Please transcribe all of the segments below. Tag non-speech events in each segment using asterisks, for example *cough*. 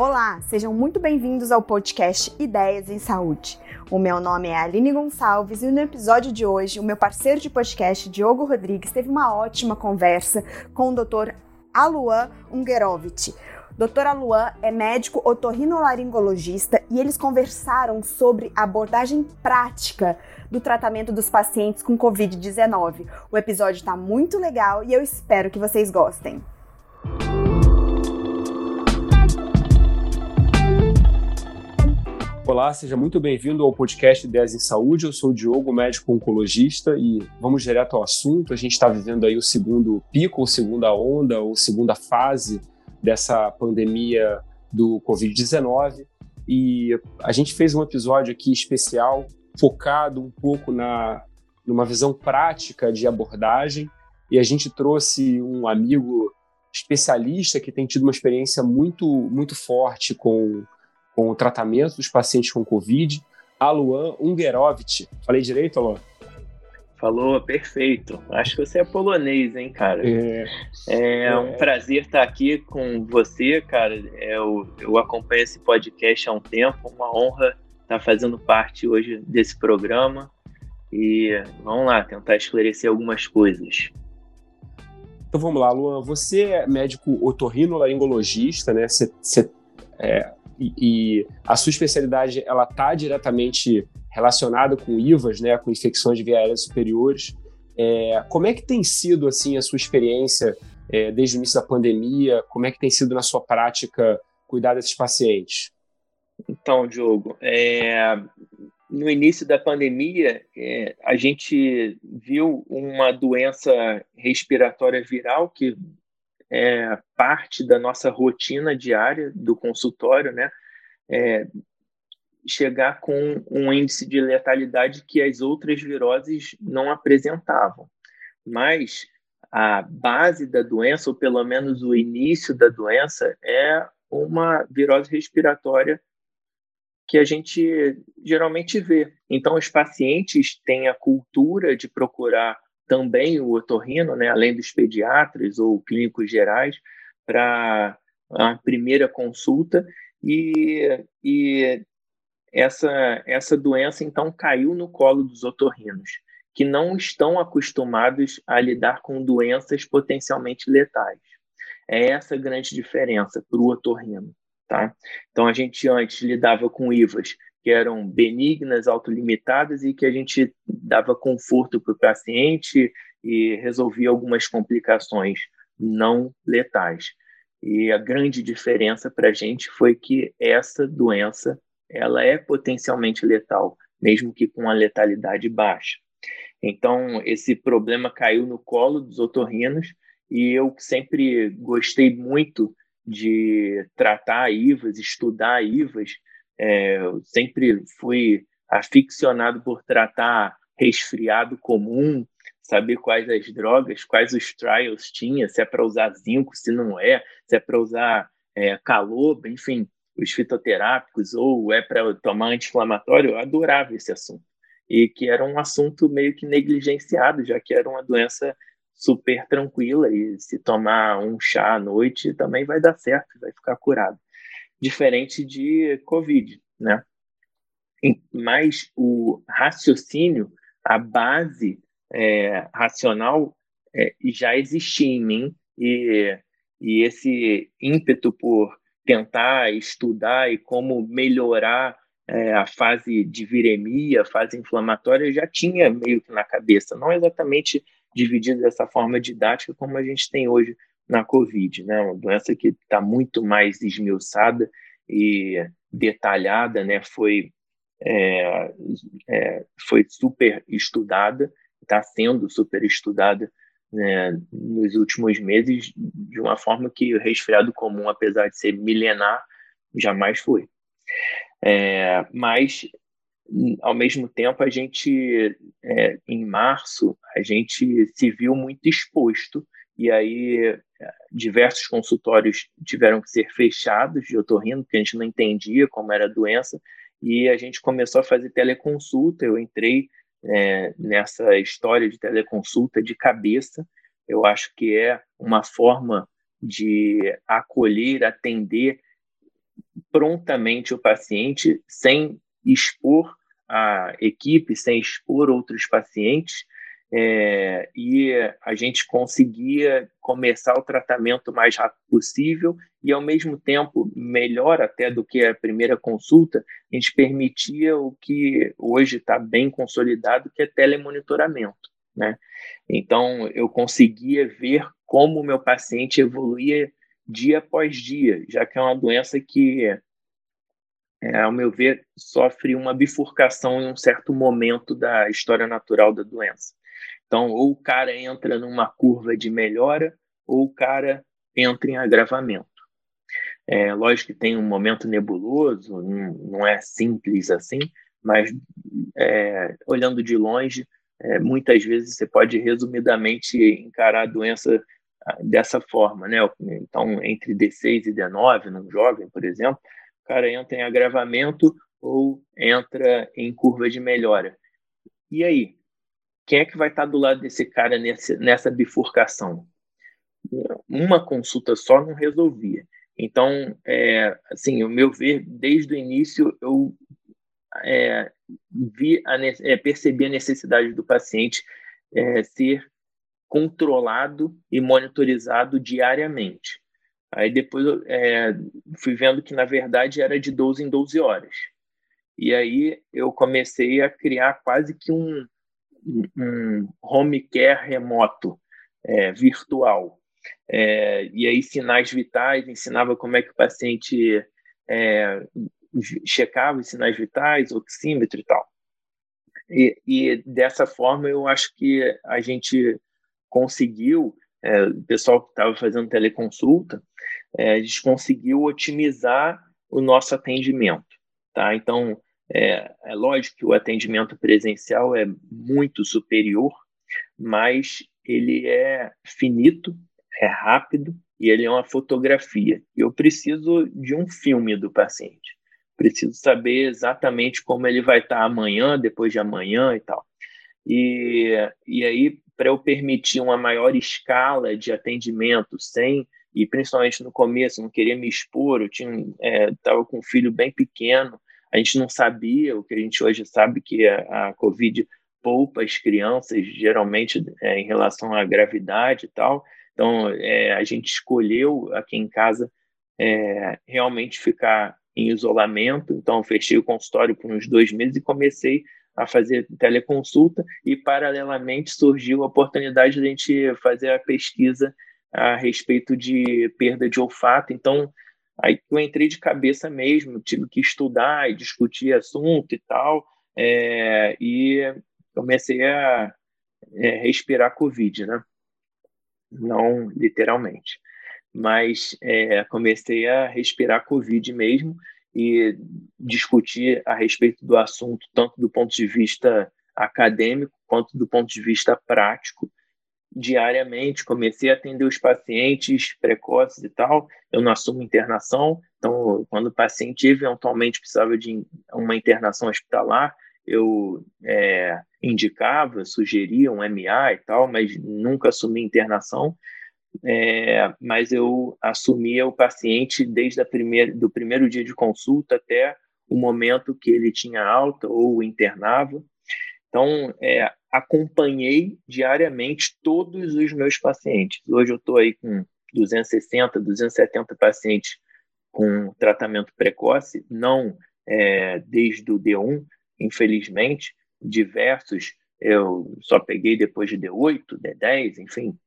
Olá, sejam muito bem-vindos ao podcast Ideias em Saúde. O meu nome é Aline Gonçalves e no episódio de hoje, o meu parceiro de podcast, Diogo Rodrigues, teve uma ótima conversa com o Dr. Aluan Ungerovic. Dr. Aluan é médico otorrinolaringologista e eles conversaram sobre a abordagem prática do tratamento dos pacientes com Covid-19. O episódio está muito legal e eu espero que vocês gostem. Olá, seja muito bem-vindo ao podcast Ideias em Saúde. Eu sou o Diogo, médico oncologista, e vamos direto ao assunto. A gente está vivendo aí o segundo pico, ou segunda onda, ou segunda fase dessa pandemia do Covid-19. E a gente fez um episódio aqui especial, focado um pouco na numa visão prática de abordagem, e a gente trouxe um amigo especialista que tem tido uma experiência muito muito forte com com o tratamento dos pacientes com Covid, Aluan Ungerovic. Falei direito, Aluan? Falou, perfeito. Acho que você é polonês, hein, cara? É, é, é um prazer estar aqui com você, cara. É, eu, eu acompanho esse podcast há um tempo, uma honra estar fazendo parte hoje desse programa. E vamos lá, tentar esclarecer algumas coisas. Então vamos lá, Luan. Você é médico otorrinolaringologista, né? Você, você é, e, a sua especialidade ela está diretamente relacionada com IVAs, né, com infecções aérea superiores. É, como é que tem sido assim a sua experiência é, desde o início da pandemia? Como é que tem sido na sua prática cuidar desses pacientes? Então, Diogo, é, no início da pandemia, é, a gente viu uma doença respiratória viral que é, parte da nossa rotina diária do consultório, né? É, chegar com um índice de letalidade que as outras viroses não apresentavam. Mas a base da doença, ou pelo menos o início da doença, é uma virose respiratória que a gente geralmente vê. Então, os pacientes têm a cultura de procurar também o otorrino, né, além dos pediatras ou clínicos gerais, para a primeira consulta e, e essa, essa doença então caiu no colo dos otorrinos, que não estão acostumados a lidar com doenças potencialmente letais. É essa a grande diferença para o otorrino. Tá? Então, a gente antes lidava com IVAs que eram benignas, autolimitadas e que a gente dava conforto para o paciente e resolvia algumas complicações não letais. E a grande diferença para a gente foi que essa doença ela é potencialmente letal, mesmo que com a letalidade baixa. Então, esse problema caiu no colo dos otorrinos e eu sempre gostei muito de tratar IVAs, estudar IVAs, é, eu sempre fui aficionado por tratar resfriado comum, saber quais as drogas, quais os trials tinha, se é para usar zinco, se não é, se é para usar é, calor, enfim, os fitoterápicos, ou é para tomar anti-inflamatório, eu adorava esse assunto. E que era um assunto meio que negligenciado, já que era uma doença super tranquila e se tomar um chá à noite também vai dar certo, vai ficar curado diferente de Covid, né? Mas o raciocínio, a base é, racional é, já existia em mim e, e esse ímpeto por tentar estudar e como melhorar é, a fase de viremia, a fase inflamatória, já tinha meio que na cabeça, não exatamente dividido dessa forma didática como a gente tem hoje na Covid, né? Uma doença que está muito mais esmiuçada e detalhada, né? Foi é, é, foi super estudada, está sendo super estudada né, nos últimos meses de uma forma que o resfriado comum, apesar de ser milenar, jamais foi. É, mas ao mesmo tempo a gente é, em março a gente se viu muito exposto e aí diversos consultórios tiveram que ser fechados de otorrino, porque a gente não entendia como era a doença, e a gente começou a fazer teleconsulta. Eu entrei é, nessa história de teleconsulta de cabeça. Eu acho que é uma forma de acolher, atender prontamente o paciente sem expor a equipe, sem expor outros pacientes, é, e a gente conseguia começar o tratamento o mais rápido possível e, ao mesmo tempo, melhor até do que a primeira consulta, a gente permitia o que hoje está bem consolidado, que é telemonitoramento. Né? Então, eu conseguia ver como o meu paciente evoluía dia após dia, já que é uma doença que, é, ao meu ver, sofre uma bifurcação em um certo momento da história natural da doença. Então, ou o cara entra numa curva de melhora, ou o cara entra em agravamento. É, lógico que tem um momento nebuloso, não, é simples assim, mas é, olhando de longe, é, muitas vezes você pode resumidamente encarar a doença ah, dessa forma, né? Então, entre D6 e D9, num jovem, por exemplo, cara entra em agravamento ou entra em curva de melhora. E aí, quem é que vai estar do lado desse cara nessa, bifurcação? Uma consulta só não resolvia. Então, é, assim, o meu ver, desde o início, eu é, vi a, é, percebi a necessidade do paciente é, ser controlado e monitorizado diariamente. Aí depois é, fui vendo que, na verdade, era de 12 em 12 horas. E aí eu comecei a criar quase que um, um home care remoto, é, virtual. É, e aí, sinais vitais, ensinava como é que o paciente é, checava os sinais vitais, oxímetro e tal. E, e, dessa forma, eu acho que a gente conseguiu, é, o pessoal que estava fazendo teleconsulta, é, a gente conseguiu otimizar o nosso atendimento. Tá? Então, é, é lógico que o atendimento presencial é muito superior, mas ele é finito, é rápido e ele é uma fotografia. Eu preciso de um filme do paciente. Preciso saber exatamente como ele vai estar amanhã, depois de amanhã e tal. E, e aí, para eu permitir uma maior escala de atendimento sem e principalmente no começo, não queria me expor, eu tinha estava é, com um filho bem pequeno, a gente não sabia o que a gente hoje sabe que a, a Covid poupa as crianças, geralmente é, em relação à gravidade e tal. Então, é, a gente escolheu aqui em casa é, realmente ficar em isolamento. Então, fechei o consultório por uns dois meses e comecei a fazer teleconsulta. E, paralelamente, surgiu a oportunidade de a gente fazer a pesquisa a respeito de perda de olfato. Então, Aí eu entrei de cabeça mesmo, tive que estudar e discutir assunto e tal, é, e comecei a é, respirar Covid, né? Não literalmente, mas é, comecei a respirar Covid mesmo e discutir a respeito do assunto, tanto do ponto de vista acadêmico quanto do ponto de vista prático, diariamente, comecei a atender os pacientes precoces e tal. Eu não assumo internação, então, quando o paciente eventualmente precisava de uma internação hospitalar, eu é, indicava, sugeria um MA e tal, mas nunca assumi internação. É, mas eu assumia o paciente desde a primeira, do primeiro dia de consulta até o momento que ele tinha alta ou internava. Então, é, acompanhei diariamente todos os meus pacientes. Hoje eu estou aí com 260, 270 pacientes com tratamento precoce, não é, desde o D1, infelizmente, diversos eu só peguei depois de D8, D10, enfim,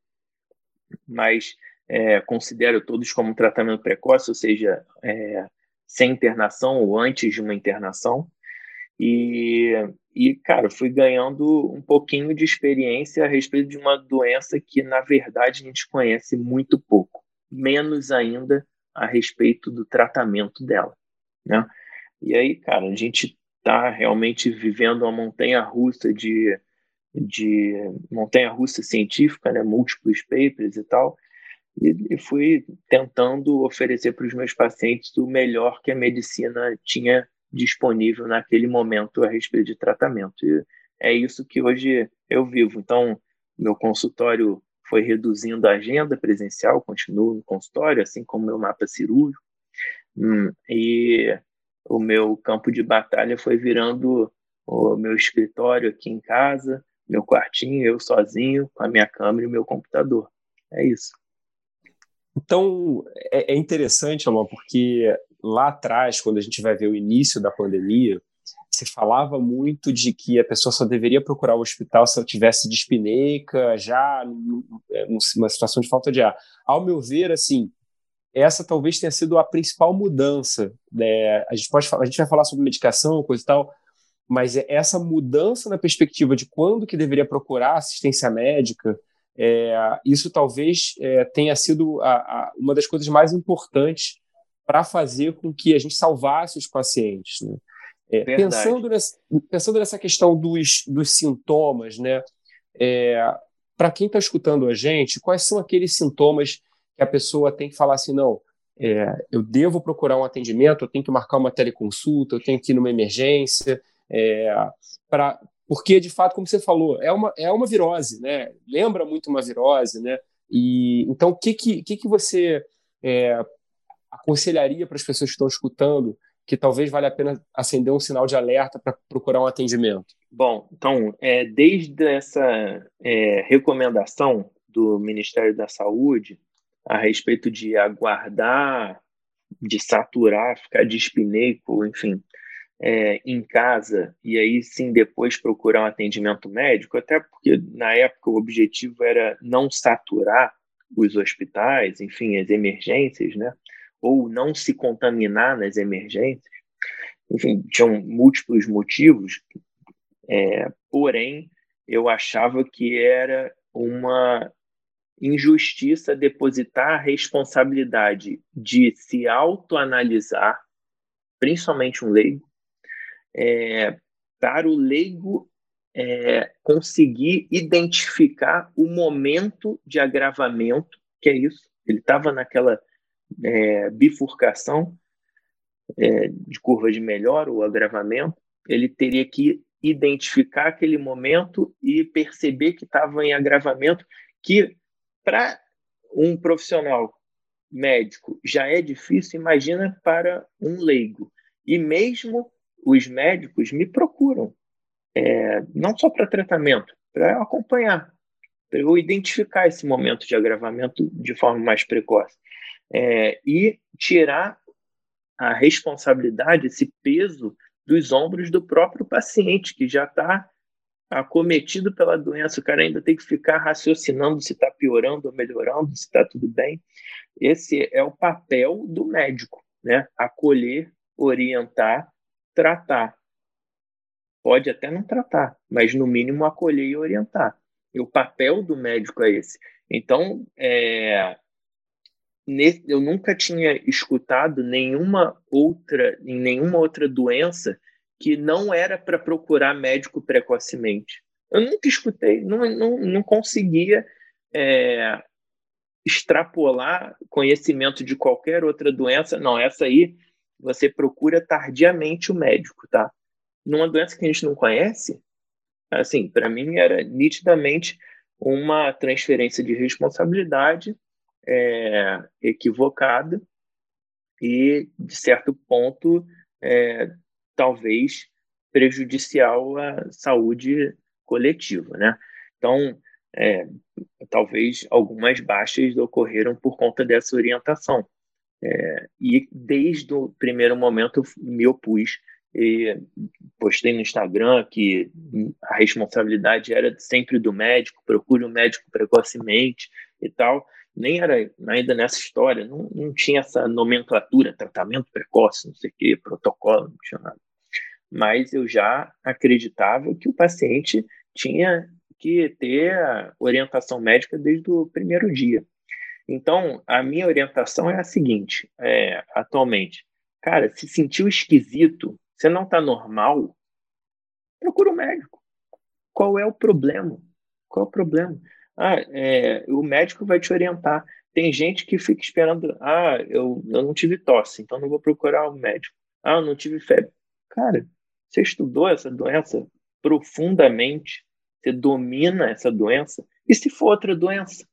mas é, considero todos como tratamento precoce, ou seja, é, sem internação ou antes de uma internação. E, e, cara, fui ganhando um pouquinho de experiência a respeito de uma doença que, na verdade, a gente conhece muito pouco, menos ainda a respeito do tratamento dela, né? E aí, cara, a gente está realmente vivendo uma montanha russa de, de montanha russa científica, né? Múltiplos papers e tal, e, e fui tentando oferecer para os meus pacientes o melhor que a medicina tinha disponível naquele momento a respeito de tratamento. E é isso que hoje eu vivo. Então, meu consultório foi reduzindo a agenda presencial, continuo no consultório, assim como meu mapa cirúrgico, Hum, e o meu campo de batalha foi virando o meu escritório aqui em casa, meu quartinho, eu sozinho, com a minha câmera e meu computador. É isso. Então, é, é interessante, Alô, porque lá atrás, quando a gente vai ver o início da pandemia, se falava muito de que a pessoa só deveria procurar o hospital se ela tivesse dispneica, já numa situação de falta de ar. Ao meu ver, assim, essa talvez tenha sido a principal mudança. Né? A gente pode a gente vai falar sobre medicação, coisa e tal, mas é essa mudança na perspectiva de quando que deveria procurar assistência médica, é, isso talvez é, tenha sido a, a, uma das coisas mais importantes para fazer com que a gente salvasse os pacientes. Né? É, pensando, nessa, pensando nessa questão dos, dos sintomas, né? É, para quem está escutando a gente, quais são aqueles sintomas que a pessoa tem que falar assim, não, é, eu devo procurar um atendimento, eu tenho que marcar uma teleconsulta, eu tenho que ir numa emergência, é, porque de fato, como você falou, é uma, é uma virose, né? Lembra muito uma virose, né? E então o que que, que, que você é, aconselharia para as pessoas que estão escutando que talvez valha a pena acender um sinal de alerta para procurar um atendimento? Bom, então, é, desde essa é, recomendação do Ministério da Saúde a respeito de aguardar, de saturar, ficar dispineico, enfim, é, em casa e aí sim depois procurar um atendimento médico, até porque na época o objetivo era não saturar os hospitais, enfim, as emergências, né? ou não se contaminar nas emergências. Enfim, tinham múltiplos motivos, é, porém, eu achava que era uma injustiça depositar a responsabilidade de se autoanalisar, principalmente um leigo, é, para o leigo é, conseguir identificar o momento de agravamento, que é isso. Ele estava naquela é, bifurcação é, de curva de melhor ou agravamento, ele teria que identificar aquele momento e perceber que estava em agravamento, que para um profissional médico já é difícil, imagina para um leigo. E mesmo os médicos me procuram, é, não só para tratamento, para acompanhar, para eu identificar esse momento de agravamento de forma mais precoce é, e tirar a responsabilidade, esse peso dos ombros do próprio paciente, que já está acometido pela doença. O cara ainda tem que ficar raciocinando se está piorando ou melhorando, se está tudo bem. Esse é o papel do médico, né? Acolher, orientar, tratar. Pode até não tratar, mas no mínimo acolher e orientar. E o papel do médico é esse. Então, é, nesse, eu nunca tinha escutado nenhuma outra, em nenhuma outra doença que não era para procurar médico precocemente. Eu nunca escutei, não, não, não conseguia é, extrapolar conhecimento de qualquer outra doença. Não, essa aí você procura tardiamente o médico, tá? Numa doença que a gente não conhece, assim, para mim era nitidamente uma transferência de responsabilidade é, equivocada e, de certo ponto, é, talvez prejudicial à saúde coletiva, né? Então, é, talvez algumas baixas ocorreram por conta dessa orientação. É, e desde o primeiro momento eu me opus e postei no Instagram que a responsabilidade era sempre do médico, procure o um médico precocemente e tal nem era ainda nessa história, não, não tinha essa nomenclatura, tratamento precoce, não sei o que, protocolo, não tinha nada. Mas eu já acreditava que o paciente tinha que ter orientação médica desde o primeiro dia. Então, a minha orientação é a seguinte, é, atualmente, cara, se sentiu esquisito, você não está normal, procura um médico. Qual é o problema? Qual é o problema? Ah, é, o médico vai te orientar. Tem gente que fica esperando, ah, eu, eu não tive tosse, então não vou procurar o um médico. Ah, eu não tive febre. Cara, você estudou essa doença profundamente, você domina essa doença, e se for outra doença?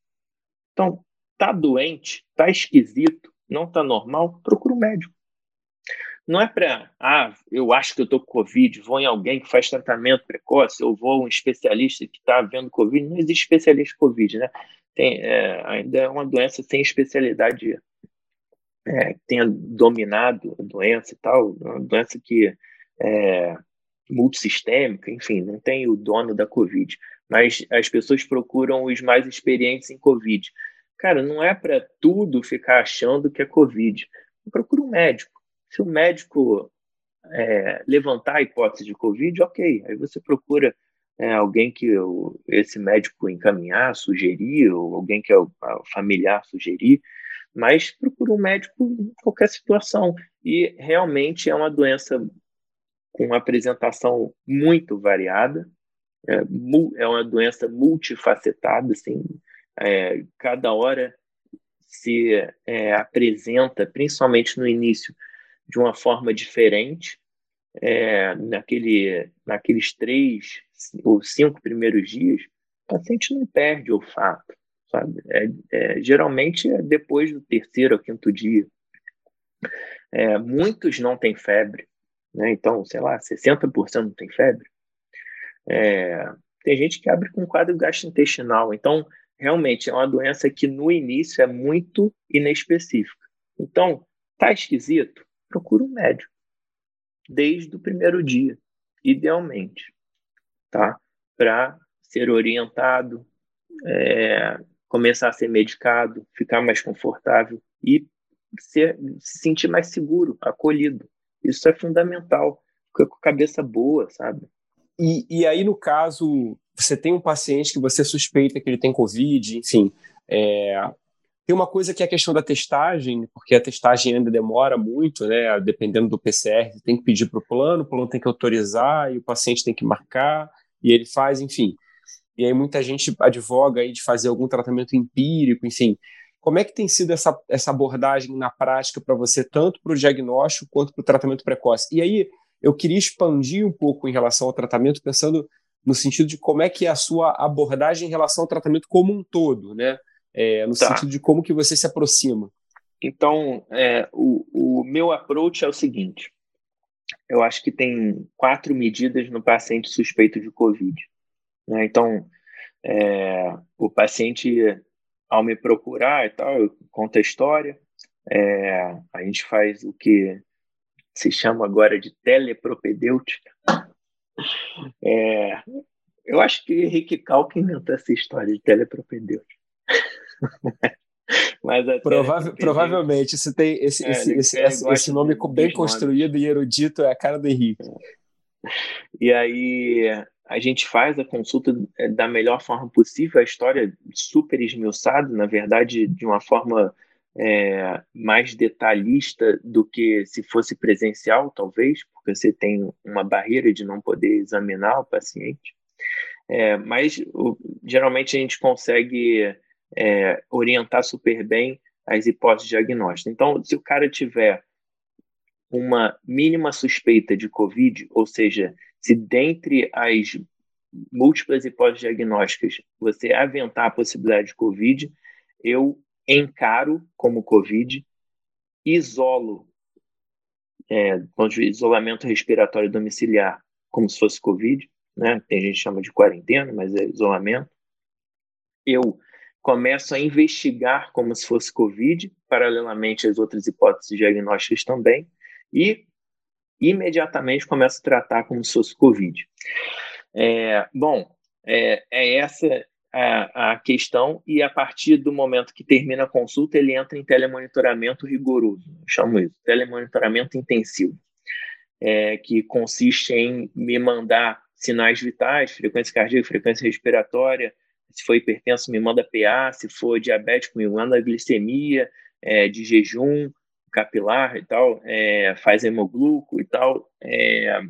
Então, tá doente, tá esquisito, não tá normal, procura um médico. não é para, ah, eu acho que eu estou com Covid, vou em alguém que faz tratamento precoce, ou vou um especialista que está vendo Covid. Não existe especialista em Covid, né? Tem, é, ainda é uma doença sem especialidade, é, tenha dominado a doença e tal, uma doença que é multissistêmica, enfim, não tem o dono da Covid. Mas as pessoas procuram os mais experientes em Covid. Cara, não é para tudo ficar achando que é Covid. Procura um médico se o médico é, levantar a hipótese de Covid, ok. Aí você procura é, alguém que o, esse médico encaminhar, sugerir, ou alguém que é o, o familiar sugerir, mas procura um médico em qualquer situação. E realmente é uma doença com uma apresentação muito variada, é, é uma doença multifacetada, assim, é, cada hora se é, apresenta, principalmente no início, de uma forma diferente. É, naquele, naqueles três ou cinco primeiros dias, o paciente não perde olfato, sabe? É, é, geralmente é depois do terceiro ou quinto dia. É, muitos não têm febre, né? então, sei lá, 60% não tem febre. É, tem gente que abre com quadro gastrointestinal, então, realmente é uma doença que no início é muito inespecífica. Então, tá esquisito? procura um médico desde o primeiro dia, idealmente, tá? Para ser orientado, é, começar a ser medicado, ficar mais confortável e ser, se sentir mais seguro, acolhido. Isso é fundamental. Fica com a cabeça boa, sabe? E, e aí, no caso, você tem um paciente que você suspeita que ele tem Covid, enfim, é, tem uma coisa que é a questão da testagem, porque a testagem ainda demora muito, né? Dependendo do PCR, tem que pedir para o plano, o plano tem que autorizar e o paciente tem que marcar e ele faz, enfim. E aí muita gente advoga aí de fazer algum tratamento empírico, enfim. Como é que tem sido essa, essa abordagem na prática para você, tanto para o diagnóstico quanto para o tratamento precoce? E aí eu queria expandir um pouco em relação ao tratamento, pensando no sentido de como é que é a sua abordagem em relação ao tratamento como um todo, né? é, no tá. sentido de como que você se aproxima. Então, é, o, o meu approach é o seguinte: eu acho que tem quatro medidas no paciente suspeito de Covid. Né? Então, é, o paciente, ao me procurar e tal, eu conto a história, é, a gente faz o que se chama agora de telepropedêutica. É, eu acho que Henrique Kalk inventou essa história de telepropedêutica. *laughs* Mas Provável, provavelmente, se tem esse, é, esse, esse, esse, esse nome bem construído e erudito é a cara do Henrique. E aí a gente faz a consulta é, da melhor forma possível, a história super esmiuçada, na verdade, de uma forma é, mais detalhista do que se fosse presencial, talvez, porque você tem uma barreira de não poder examinar o paciente. É, mas o, geralmente a gente consegue é, orientar super bem as hipóteses diagnósticas. Então, se o cara tiver uma mínima suspeita de COVID, ou seja, se dentre as múltiplas hipóteses diagnósticas você aventar a possibilidade de COVID, eu encaro como COVID, isolo, é, isolamento respiratório domiciliar, como se fosse COVID, né? Tem gente que chama de quarentena, mas é isolamento. Eu começo a investigar como se fosse Covid, paralelamente às outras hipóteses diagnósticas também, e imediatamente começo a tratar como se fosse Covid. É, bom, é, é essa a, a, questão, e a partir do momento que termina a consulta, ele entra em telemonitoramento rigoroso, chamo isso, telemonitoramento intensivo, é, que consiste em me mandar sinais vitais, frequência cardíaca, frequência respiratória, se for hipertenso, me manda PA, se for diabético, me manda glicemia é, de jejum capilar e tal, é, faz hemogluco e tal, é,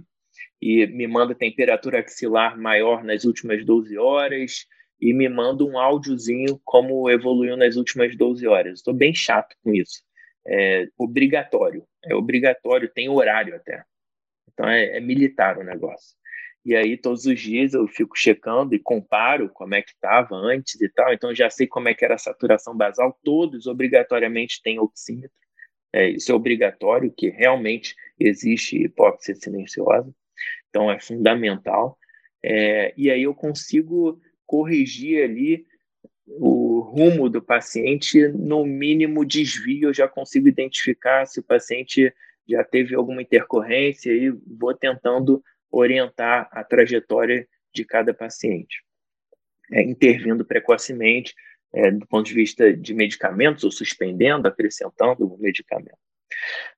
e me manda temperatura axilar maior nas últimas 12 horas, e me manda um áudiozinho como evoluiu nas últimas 12 horas. Estou bem chato com isso. É obrigatório. É obrigatório, tem horário até. Então é, é militar o negócio. E aí, todos os dias eu fico checando e comparo como é que estava antes e tal. Então, já sei como é que era a saturação basal. Todos, obrigatoriamente, têm oxímetro. É, isso é obrigatório, que realmente existe hipóxia silenciosa, então é fundamental. É, e aí eu consigo corrigir ali o rumo do paciente, no mínimo desvio, eu já consigo identificar se o paciente já teve alguma intercorrência e vou tentando orientar a trajetória de cada paciente, é, intervindo precocemente é, do ponto de vista de medicamentos, ou suspendendo, acrescentando o medicamento.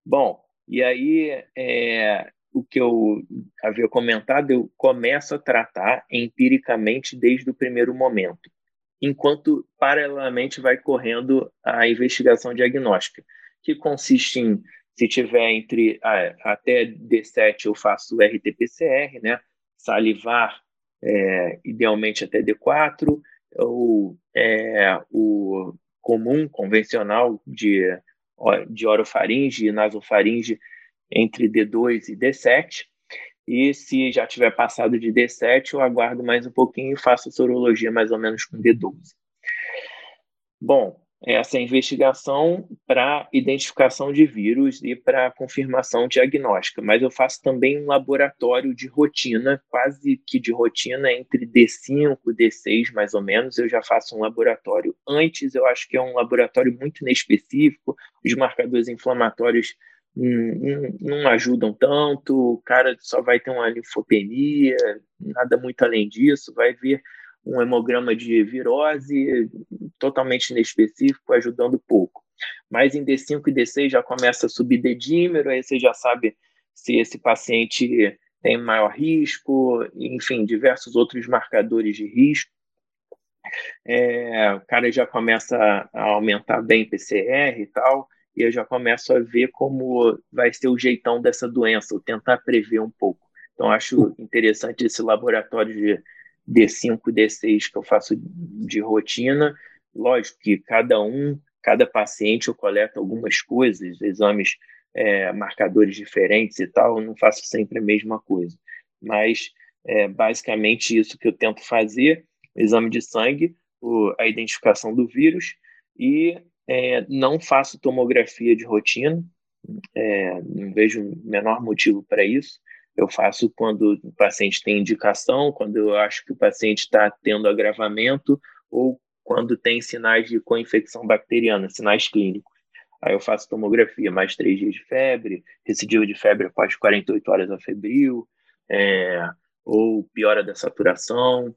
Bom, e aí é, o que eu havia comentado, eu começo a tratar empiricamente desde o primeiro momento, enquanto paralelamente vai correndo a investigação diagnóstica, que consiste em se tiver entre ah, até D7 eu faço RT-PCR, né? Salivar é, idealmente até D4, ou é, o comum, convencional de, de orofaringe e nasofaringe entre D2 e D7. E se já tiver passado de D7, eu aguardo mais um pouquinho e faço sorologia mais ou menos com D12. Bom, essa investigação para identificação de vírus e para confirmação diagnóstica, mas eu faço também um laboratório de rotina, quase que de rotina entre D5 e D6 mais ou menos, eu já faço um laboratório. Antes eu acho que é um laboratório muito inespecífico, os marcadores inflamatórios não, ajudam tanto, o cara só vai ter uma linfopenia, nada muito além disso, vai ver um hemograma de virose totalmente inespecífico, ajudando pouco. Mas em D5 e D6 já começa a subir dedímero, aí você já sabe se esse paciente tem maior risco, enfim, diversos outros marcadores de risco. É, o cara já começa a aumentar bem PCR e tal, e eu já começo a ver como vai ser o jeitão dessa doença, ou tentar prever um pouco. Então, acho interessante esse laboratório de D5 e D6 que eu faço de rotina. Lógico que cada um, cada paciente eu coleto algumas coisas, exames, é, marcadores diferentes e tal, eu não faço sempre a mesma coisa. Mas é basicamente isso que eu tento fazer: exame de sangue, a identificação do vírus e é, não faço tomografia de rotina, é, não vejo o menor motivo para isso. Eu faço quando o paciente tem indicação, quando eu acho que o paciente está tendo agravamento ou quando tem sinais de co-infecção bacteriana, sinais clínicos. Aí eu faço tomografia, mais três dias de febre, recidiva de febre após 48 horas a febril, é, ou piora da saturação,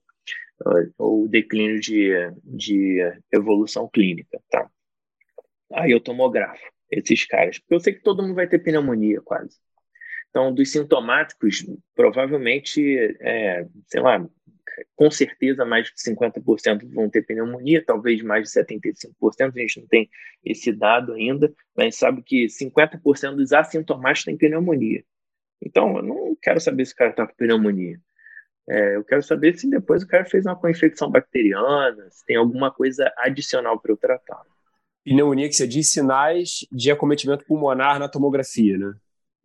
ou declínio de, de evolução clínica, tá? Aí eu tomografo esses caras, porque eu sei que todo mundo vai ter pneumonia quase. Então, dos sintomáticos, provavelmente, é, sei lá, com certeza mais de 50% vão ter pneumonia, talvez mais de 75%, a gente não tem esse dado ainda, mas sabe que 50% dos assintomáticos têm pneumonia. Então, eu não quero saber se o cara está com pneumonia. É, eu quero saber se depois o cara fez uma co-infecção bacteriana, se tem alguma coisa adicional para eu tratar. Pneumonia que você diz sinais de acometimento pulmonar na tomografia, né?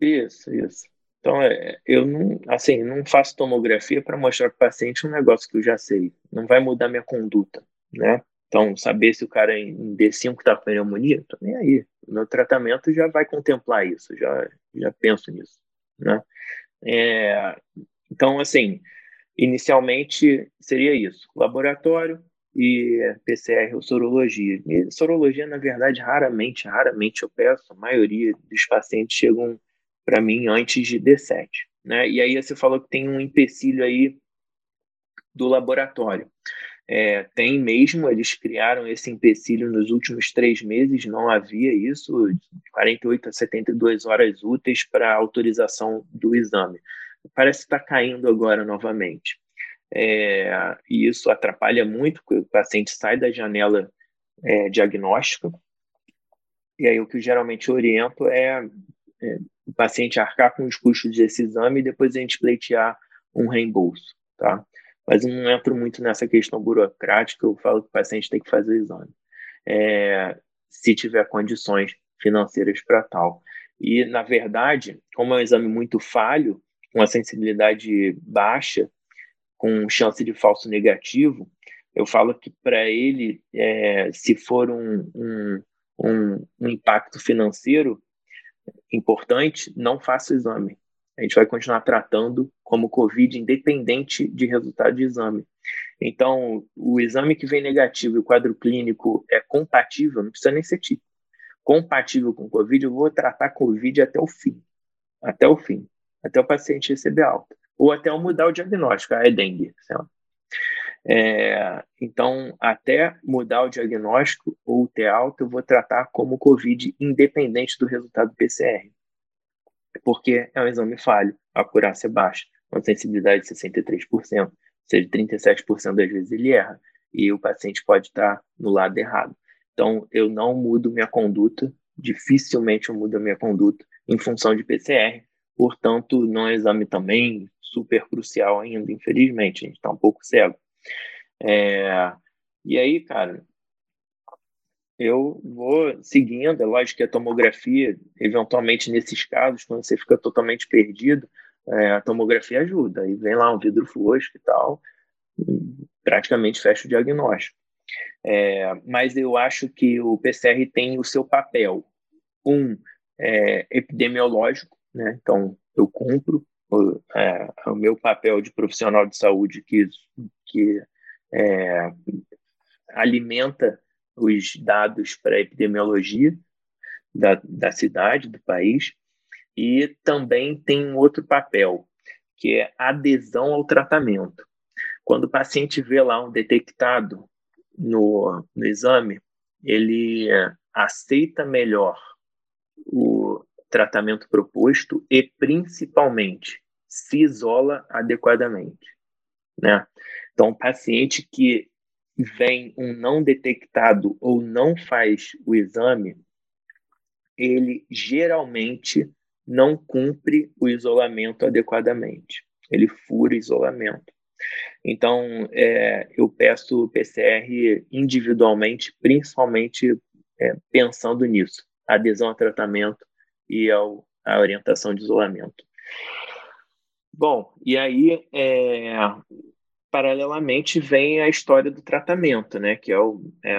Isso, isso. Então, é, eu não, assim, não faço tomografia para mostrar para o paciente um negócio que eu já sei. Não vai mudar minha conduta, né? Então, saber se o cara em D5 está com pneumonia, tô nem aí. O meu tratamento já vai contemplar isso, já, já penso nisso, né? É, então, assim, inicialmente seria isso: laboratório e PCR ou sorologia. E sorologia, na verdade, raramente, raramente eu peço. A maioria dos pacientes chegam para mim antes de D7. Né? E aí você falou que tem um empecilho aí do laboratório. É, tem mesmo, eles criaram esse empecilho nos últimos três meses, não havia isso, 48 a 72 horas úteis para autorização do exame. Parece estar tá caindo agora novamente. É, e isso atrapalha muito, o paciente sai da janela é, diagnóstica, e aí o que eu geralmente oriento é, é o paciente arcar com os custos desse exame e depois a gente pleitear um reembolso, tá? Mas eu não entro muito nessa questão burocrática, eu falo que o paciente tem que fazer o exame, é, se tiver condições financeiras para tal. E, na verdade, como é um exame muito falho, com a sensibilidade baixa, com chance de falso negativo, eu falo que para ele, é, se for um, um, um, um impacto financeiro, importante, não faça exame. A gente vai continuar tratando como Covid independente de resultado de exame. Então, o exame que vem negativo e o quadro clínico é compatível, não precisa nem ser típico. Compatível com Covid, eu vou tratar Covid até o fim. Até o fim. Até o paciente receber alta. Ou até mudar o diagnóstico. Ah, é dengue. É, então, até mudar o diagnóstico ou ter alta, eu vou tratar como Covid independente do resultado PCR. Porque é um exame falho, a acurácia é baixa, uma sensibilidade de 63%, ou seja, 37% das vezes ele erra, e o paciente pode estar no lado errado. Então, eu não mudo minha conduta, dificilmente eu mudo a minha conduta em função de PCR, portanto, não é um exame também super crucial ainda, infelizmente, a gente está um pouco cego. É, e aí, cara, eu vou seguindo, é lógico que a tomografia, eventualmente nesses casos, quando você fica totalmente perdido, é, a tomografia ajuda, aí vem lá um vidro fluorescente e tal, praticamente fecha o diagnóstico. É, mas eu acho que o PCR tem o seu papel, um é, epidemiológico, né? então eu cumpro o, é, o meu papel de profissional de saúde que, que é, alimenta os dados para epidemiologia da, da cidade, do país, e também tem um outro papel, que é adesão ao tratamento. Quando o paciente vê lá um detectado no, no exame, ele aceita melhor o tratamento proposto e, principalmente, se isola adequadamente. Né? Então, paciente que vem um não detectado ou não faz o exame, ele geralmente não cumpre o isolamento adequadamente. Ele fura o isolamento. Então, é, eu peço o PCR individualmente, principalmente é, pensando nisso, adesão ao tratamento e ao, a orientação de isolamento. Bom, e aí, é, paralelamente, vem a história do tratamento, né, que é, o, é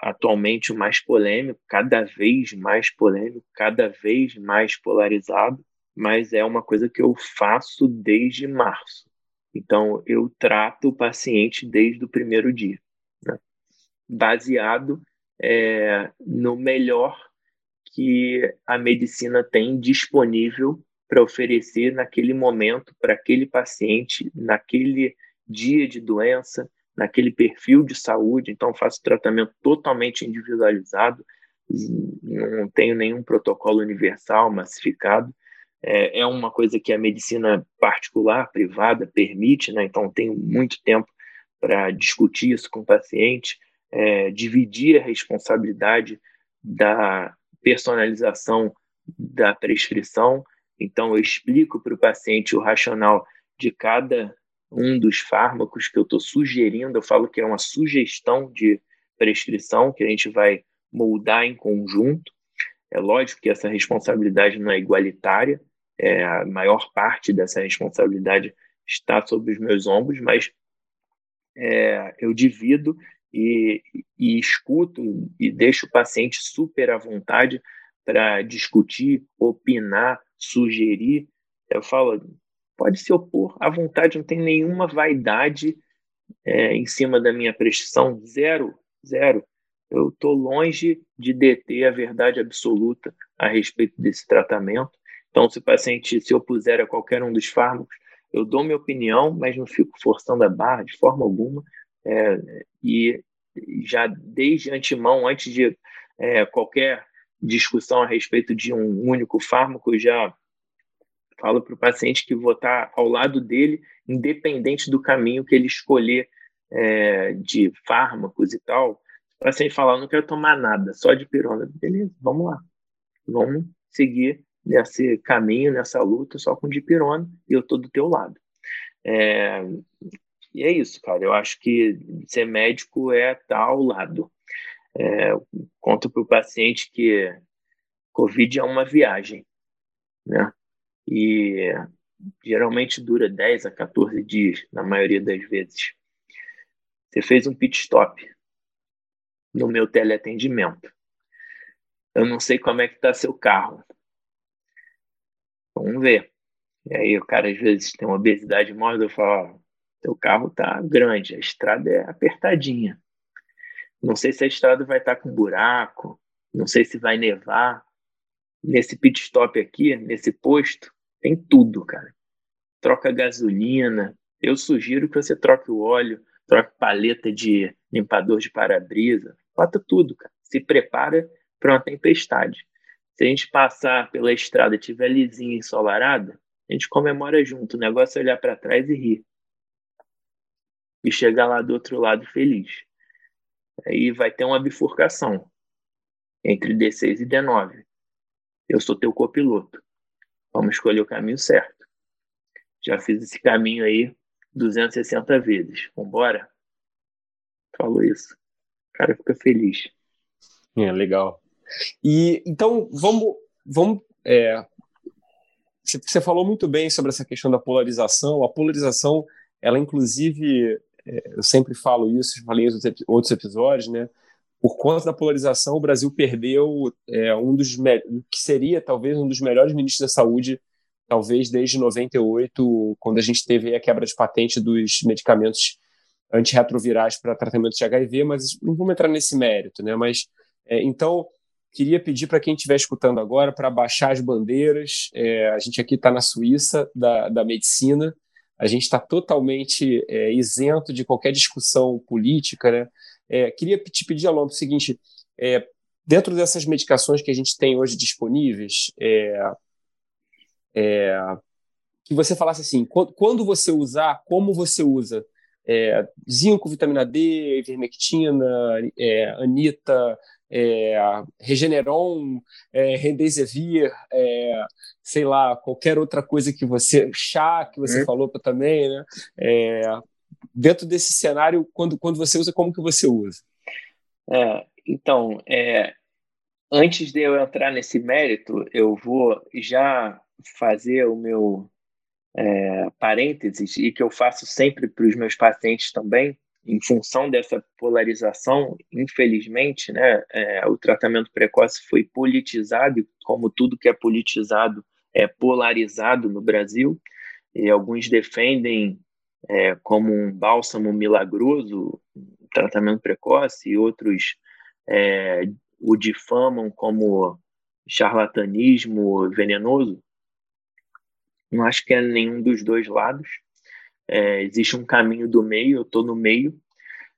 atualmente o mais polêmico, cada vez mais polêmico, cada vez mais polarizado, mas é uma coisa que eu faço desde março. Então, eu trato o paciente desde o primeiro dia, né? baseado é, no melhor que a medicina tem disponível para oferecer naquele momento para aquele paciente, naquele dia de doença, naquele perfil de saúde. Então, faço tratamento totalmente individualizado, não tenho nenhum protocolo universal, massificado. É, é uma coisa que a medicina particular, privada, permite, né? então tenho muito tempo para discutir isso com o paciente, é, dividir a responsabilidade da personalização da prescrição. Então, eu explico para o paciente o racional de cada um dos fármacos que eu estou sugerindo. Eu falo que é uma sugestão de prescrição que a gente vai moldar em conjunto. É lógico que essa responsabilidade não é igualitária, é, a maior parte dessa responsabilidade está sobre os meus ombros, mas é, eu divido e, e, escuto e deixo o paciente super à vontade para discutir, opinar, sugerir. Eu falo, pode se opor à vontade, não tem nenhuma vaidade é, em cima da minha prescrição, zero, zero. Eu estou longe de deter a verdade absoluta a respeito desse tratamento. Então, se o paciente se opuser a qualquer um dos fármacos, eu dou minha opinião, mas não fico forçando a barra de forma alguma. É, e já desde antemão, antes de é, qualquer discussão a respeito de um único fármaco, já falo para o paciente que vou estar ao lado dele, independente do caminho que ele escolher é, de fármacos e tal. O paciente fala, não quero tomar nada, só de pirona. Beleza, vamos lá. Vamos seguir nesse caminho, nessa luta, só com dipirona, e eu estou do teu lado. É, e é isso, cara. Eu acho que ser médico é estar ao lado. É, conto para o paciente que Covid é uma viagem, né? e geralmente dura 10 a 14 dias, na maioria das vezes. Você fez um pit stop no meu teleatendimento. Eu não sei como é que está seu carro. Vamos ver. E aí o cara às vezes tem uma obesidade mórbida, eu falo, teu carro tá grande, a estrada é apertadinha. Não sei se a estrada vai estar tá com buraco, não sei se vai nevar. Nesse pit stop aqui, nesse posto, tem tudo, cara. Troca gasolina. Eu sugiro que você troque o óleo, troque paleta de limpador de para-brisa. Bota tudo, cara. Se prepara para uma tempestade. Se a gente passar pela estrada e tiver lisinha ensolarada, a gente comemora junto. O negócio é olhar para trás e rir. E chegar lá do outro lado feliz. Aí vai ter uma bifurcação entre D6 e D9. Eu sou teu copiloto. Vamos escolher o caminho certo. Já fiz esse caminho aí 260 vezes. Vambora? Falou isso. O cara fica feliz. É, legal. E então vamos, vamos é, você falou muito bem sobre essa questão da polarização. A polarização, ela inclusive, eu sempre falo isso, falei em outros episódios, né? Por conta da polarização, o Brasil perdeu é, um dos que seria talvez um dos melhores ministros da saúde, talvez desde 98, quando a gente teve a quebra de patente dos medicamentos antirretrovirais para tratamento de HIV, mas não vamos entrar nesse mérito, né? Mas é, então queria pedir para quem estiver escutando agora para baixar as bandeiras. É, a gente aqui está na Suíça da, da medicina, a gente está totalmente é, isento de qualquer discussão política. Né? É, queria te pedir, Alon, o seguinte: é, dentro dessas medicações que a gente tem hoje disponíveis, é, é, que você falasse assim, quando você usar, como você usa. zinco, vitamina D, ivermectina, anita, é, Regeneron, é, é, sei lá, qualquer outra coisa que você, chá que você é. falou também, né? É, dentro desse cenário, quando, quando você usa, como que você usa? É, então, é, antes de eu entrar nesse mérito, eu vou já fazer o meu é, parênteses e que eu faço sempre para os meus pacientes também, em função dessa polarização, infelizmente, né, é, o tratamento precoce foi politizado, como tudo que é politizado é polarizado no Brasil, e alguns defendem é, como um bálsamo milagroso o tratamento precoce, e outros é, o difamam como charlatanismo venenoso. Não acho que é nenhum dos dois lados. É, existe um caminho do meio, eu estou no meio.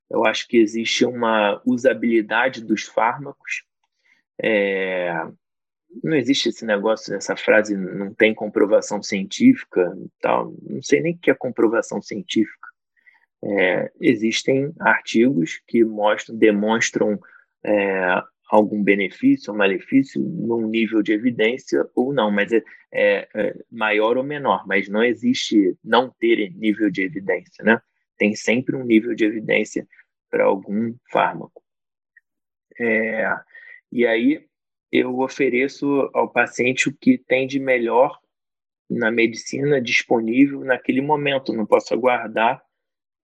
Eu acho que existe uma usabilidade dos fármacos. É, não existe esse negócio, essa frase não tem comprovação científica, tal. Não sei nem o que é comprovação científica. É, existem artigos que mostram, demonstram é, algum benefício ou malefício num nível de evidência ou não, mas é, é, é, maior ou menor, mas não existe não ter nível de evidência, né? Tem sempre um nível de evidência para algum fármaco. É, e aí eu ofereço ao paciente o que tem de melhor na medicina disponível naquele momento. Não posso aguardar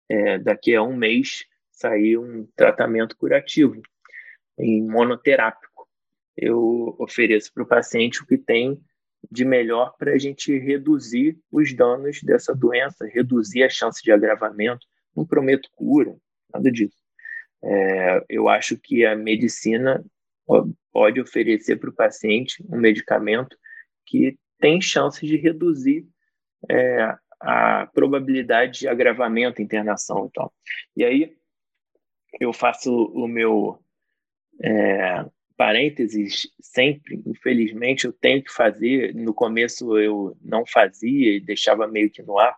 é, daqui a um mês sair um tratamento curativo em monoterápico. Eu ofereço para o paciente o que tem de melhor para a gente reduzir os danos dessa doença, reduzir a chance de agravamento. Não prometo cura, nada disso. É, eu acho que a medicina pode oferecer para o paciente um medicamento que tem chance de reduzir é, a probabilidade de agravamento, internação e tal. E aí eu faço o meu é, parênteses, sempre, infelizmente, eu tenho que fazer. No começo eu não fazia e deixava meio que no ar,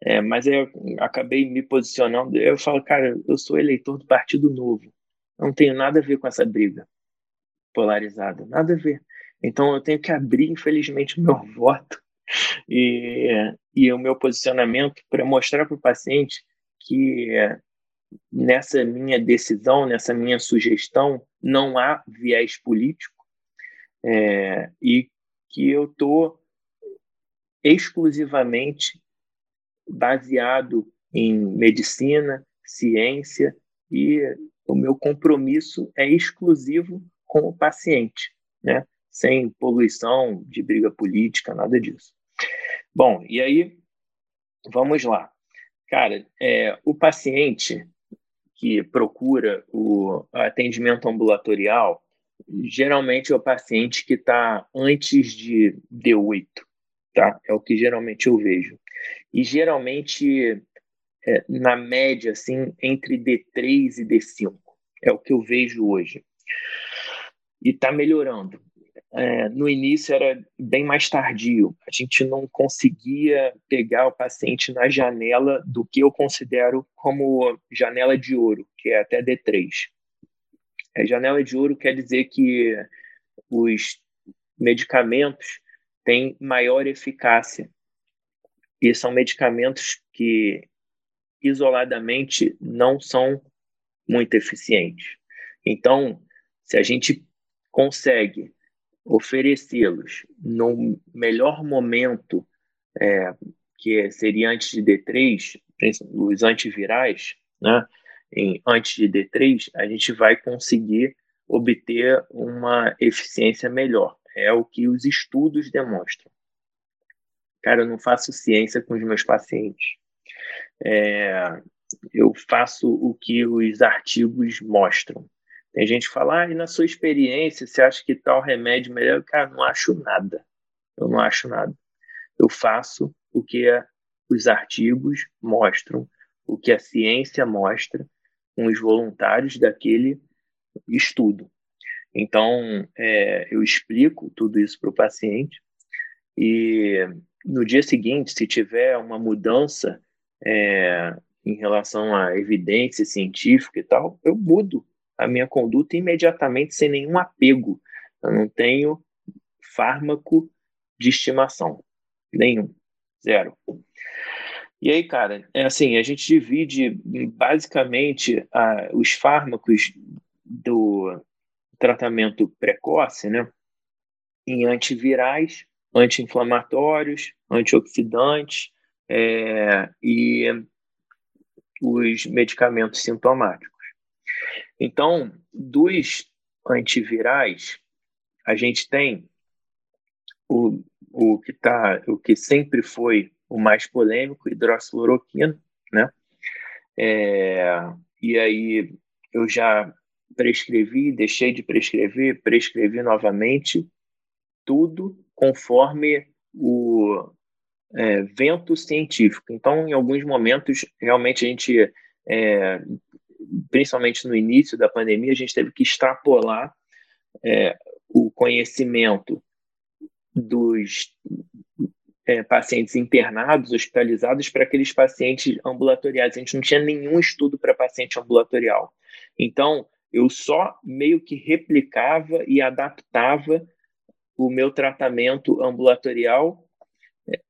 é, mas eu acabei me posicionando. Eu falo, cara, eu sou eleitor do Partido Novo, não tenho nada a ver com essa briga polarizada, nada a ver. Então eu tenho que abrir, infelizmente, o meu *laughs* voto e, e o meu posicionamento para mostrar para o paciente que nessa minha decisão, nessa minha sugestão, não há viés político é, e que eu estou exclusivamente baseado em medicina, ciência e o meu compromisso é exclusivo com o paciente, né? sem poluição de briga política, nada disso. Bom, e aí, vamos lá. Cara, é, o paciente que procura o atendimento ambulatorial, geralmente é o paciente que está antes de D8, tá? É o que geralmente eu vejo. E geralmente, é, na média, assim, entre D3 e D5. É o que eu vejo hoje. E está melhorando. É, no início era bem mais tardio. A gente não conseguia pegar o paciente na janela do que eu considero como janela de ouro, que é até D3. A janela de ouro quer dizer que os medicamentos têm maior eficácia. E são medicamentos que isoladamente não são muito eficientes. Então, se a gente consegue oferecê-los no melhor momento, é, que seria antes de D3, os antivirais, né? Em, antes de D3, a gente vai conseguir obter uma eficiência melhor. É o que os estudos demonstram. Cara, eu não faço ciência com os meus pacientes. É, eu faço o que os artigos mostram. Tem gente que fala, ah, e na sua experiência, você acha que tal remédio melhor? Cara, não acho nada. Eu não acho nada. Eu faço o que os artigos mostram, o que a ciência mostra com os voluntários daquele estudo. Então, é, eu explico tudo isso para o paciente e no dia seguinte, se tiver uma mudança é, em relação à evidência científica e tal, eu mudo a minha conduta imediatamente sem nenhum apego. Eu não tenho fármaco de estimação. Nenhum. Zero. E aí, cara, é assim, a gente divide basicamente a, os fármacos do tratamento precoce, né, em antivirais, anti-inflamatórios, antioxidantes é, e os medicamentos sintomáticos. Então, dos antivirais, a gente tem o, o que tá, o que sempre foi o mais polêmico, hidroxicloroquina, né? É, e aí eu já prescrevi, deixei de prescrever, prescrevi novamente, tudo conforme o é, vento científico. Então, em alguns momentos, realmente a gente é, principalmente no início da pandemia, a gente teve que extrapolar é, o conhecimento dos é, pacientes internados, hospitalizados, para aqueles pacientes ambulatoriais. A gente não tinha nenhum estudo para paciente ambulatorial. Então, eu só meio que replicava e adaptava o meu tratamento ambulatorial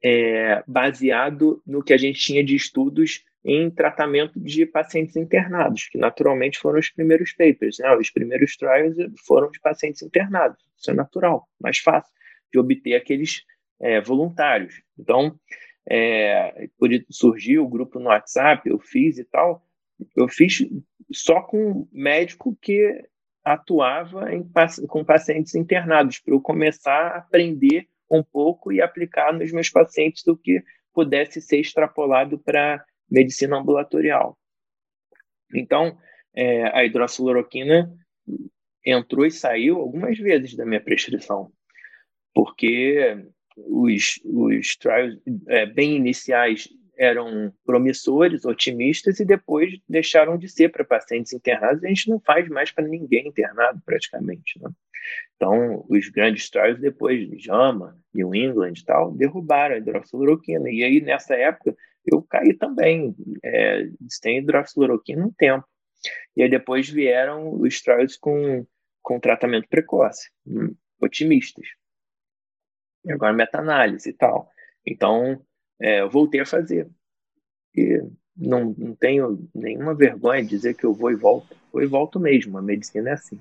é, baseado no que a gente tinha de estudos em tratamento de pacientes internados, que naturalmente foram os primeiros papers. Né? Os primeiros trials foram de pacientes internados. Isso é natural, mais fácil de obter aqueles é, voluntários. Então, é, surgiu o grupo no WhatsApp, eu fiz e tal. Eu fiz só com médico que atuava em, com pacientes internados, para eu começar a aprender um pouco e aplicar nos meus pacientes o que pudesse ser extrapolado para medicina ambulatorial. Então, é, a hidroxiloroquina entrou e saiu algumas vezes da minha prescrição, porque os, os trials é, bem iniciais eram promissores, otimistas, e depois deixaram de ser para pacientes internados. A gente não faz mais para ninguém internado, praticamente. Né? Então, os grandes trials depois, JAMA, New England e tal, derrubaram a hidroxiloroquina. E aí, nessa época, eu caí também. É, sem hidroxiloroquina um tempo. E aí depois vieram os trials com, com tratamento precoce, hum, otimistas. E agora meta-análise e tal. Então, é, eu voltei a fazer. E não, não tenho nenhuma vergonha de dizer que eu vou e volto. Vou e volto mesmo. A medicina é assim.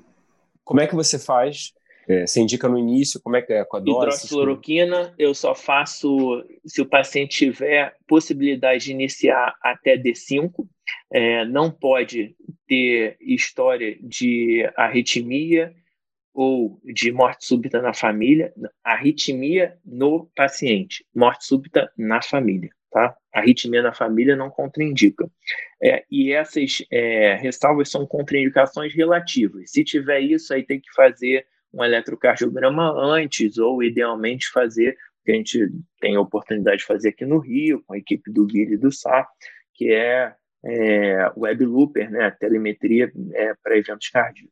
Como é que você faz é, você indica no início como é que é com a dose? Hidroxiloroquina, eu só faço se o paciente tiver possibilidade de iniciar até D5. É, não pode ter história de arritmia ou de morte súbita na família, arritmia no paciente, morte súbita na família, tá? Arritmia na família não contraindica. É, e essas é, ressalvas são contraindicações relativas. Se tiver isso, aí tem que fazer um eletrocardiograma antes, ou idealmente fazer, que a gente tem a oportunidade de fazer aqui no Rio, com a equipe do Guilherme e do Sá, que é, é web looper, né, telemetria é, para eventos cardíacos.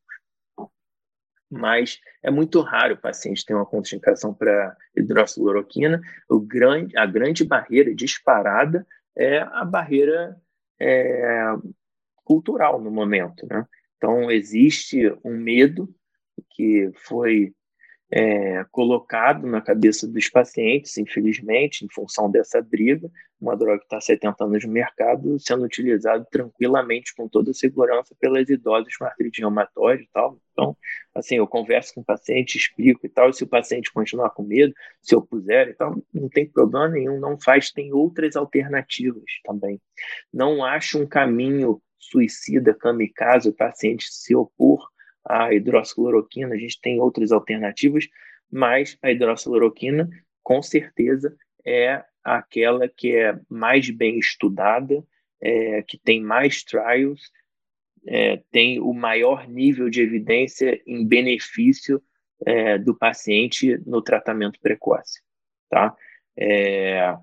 Mas é muito raro o paciente ter uma contraindicação para hidroxicloroquina. O grande, a grande barreira disparada é a barreira é, cultural no momento. Né? Então, existe um medo que foi é, colocado na cabeça dos pacientes, infelizmente, em função dessa briga, uma droga que está 70 anos no mercado, sendo utilizada tranquilamente, com toda segurança, pelas idosas com artrite e tal. Então, assim, eu converso com o paciente, explico e tal, e se o paciente continuar com medo, se eu puser e tal, não tem problema nenhum, não faz, tem outras alternativas também. Não acho um caminho suicida, kamikaze, o paciente se opor à hidroxicloroquina, a gente tem outras alternativas, mas a hidroxicloroquina, com certeza, é aquela que é mais bem estudada, é, que tem mais trials, é, tem o maior nível de evidência em benefício é, do paciente no tratamento precoce, tá? É,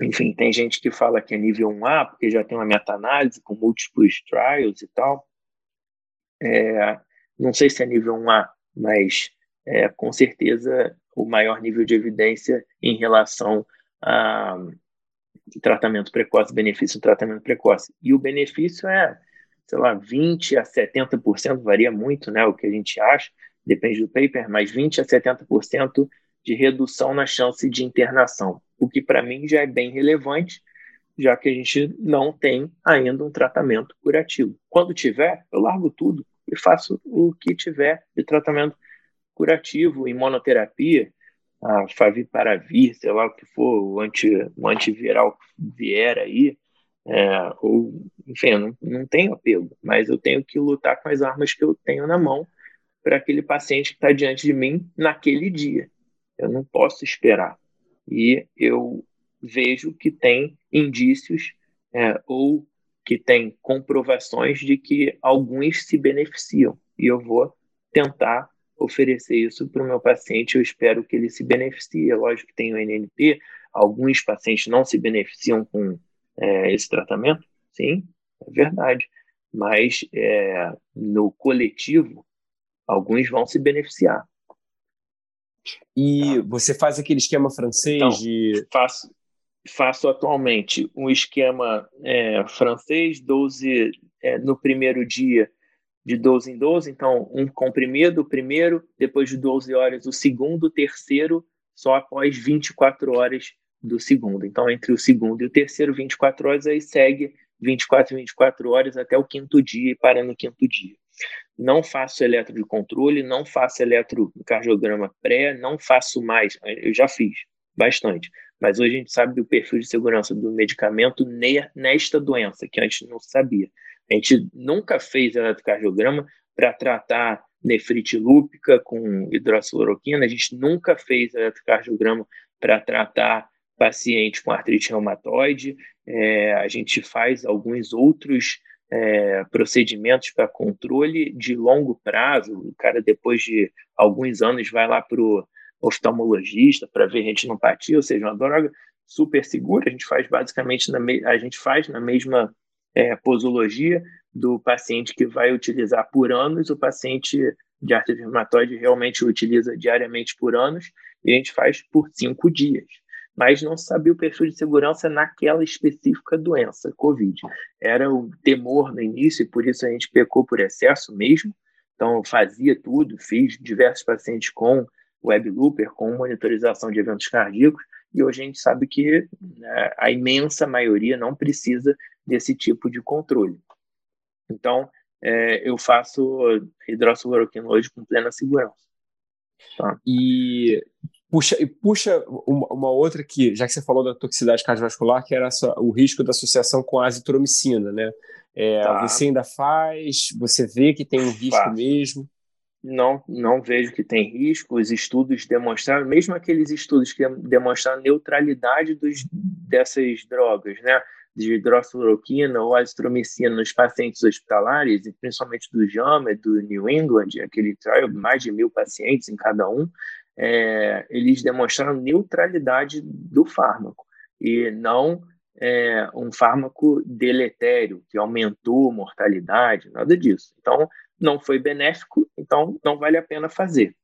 enfim, tem gente que fala que é nível 1A, porque já tem uma meta-análise com múltiplos trials e tal. É, não sei se é nível 1A, mas é, com certeza o maior nível de evidência em relação a tratamento precoce, benefício do tratamento precoce. E o benefício é, sei lá, 20 a 70%, varia muito, né, o que a gente acha, depende do paper, mas 20 a 70% de redução na chance de internação, o que para mim já é bem relevante, já que a gente não tem ainda um tratamento curativo. Quando tiver, eu largo tudo e faço o que tiver de tratamento curativo, imunoterapia, a favipiravir, sei lá o que for, o, anti, o antiviral que vier aí, é, ou, enfim, não, não tenho apego, mas eu tenho que lutar com as armas que eu tenho na mão para aquele paciente que está diante de mim naquele dia. Eu não posso esperar. E eu vejo que tem indícios é, ou que tem comprovações de que alguns se beneficiam. E eu vou tentar oferecer isso para o meu paciente, eu espero que ele se beneficie. É lógico que tem o NNP, alguns pacientes não se beneficiam com é, esse tratamento, sim, é verdade, mas é, no coletivo, alguns vão se beneficiar. E tá. você faz aquele esquema francês então, de. Faço, faço atualmente um esquema é, francês, 12 é, no primeiro dia de 12 em 12, então um comprimido, primeiro, depois de 12 horas o segundo, o terceiro, só após 24 horas do segundo. Então, entre o segundo e o terceiro, 24 horas, aí segue 24 24 horas até o quinto dia e para no quinto dia. Não faço eletro de controle, não faço eletrocardiograma pré, não faço mais. Eu já fiz bastante. Mas hoje a gente sabe do perfil de segurança do medicamento nesta doença, que antes não sabia. A gente nunca fez eletrocardiograma para tratar nefrite lúpica com hidroxicloroquina, a gente nunca fez eletrocardiograma para tratar paciente com artrite reumatoide, é, a gente faz alguns outros é, procedimentos para controle de longo prazo. O cara, depois de alguns anos, vai lá para o oftalmologista para ver retinopatia, ou seja, uma droga super segura. A gente faz basicamente na a gente faz na mesma é, posologia do paciente que vai utilizar por anos, o paciente de artrite reumatoide realmente utiliza diariamente por anos, e a gente faz por cinco dias. Mas não sabia o perfil de segurança naquela específica doença, Covid. Era o temor no início, e por isso a gente pecou por excesso mesmo. Então, eu fazia tudo, fiz diversos pacientes com web looper, com monitorização de eventos cardíacos, e hoje a gente sabe que né, a imensa maioria não precisa desse tipo de controle. Então, é, eu faço hidroxicloroquina hoje com plena segurança. Tá? E puxa, puxa uma, uma, outra que, já que você falou da toxicidade cardiovascular, que era o risco da associação com a azitromicina, né? É, tá. Você ainda faz? Você vê que tem um risco Faço. mesmo? Não, não vejo que tem risco. Os estudos demonstraram, mesmo aqueles estudos que demonstraram neutralidade dos, dessas drogas, né, de hidroxicloroquina ou azitromicina nos pacientes hospitalares, e principalmente do JAMA, do New England, aquele trial, mais de mil pacientes em cada um, é, eles demonstraram neutralidade do fármaco e não é, um fármaco deletério, que aumentou mortalidade, nada disso. Então, não foi benéfico, então não vale a pena fazer.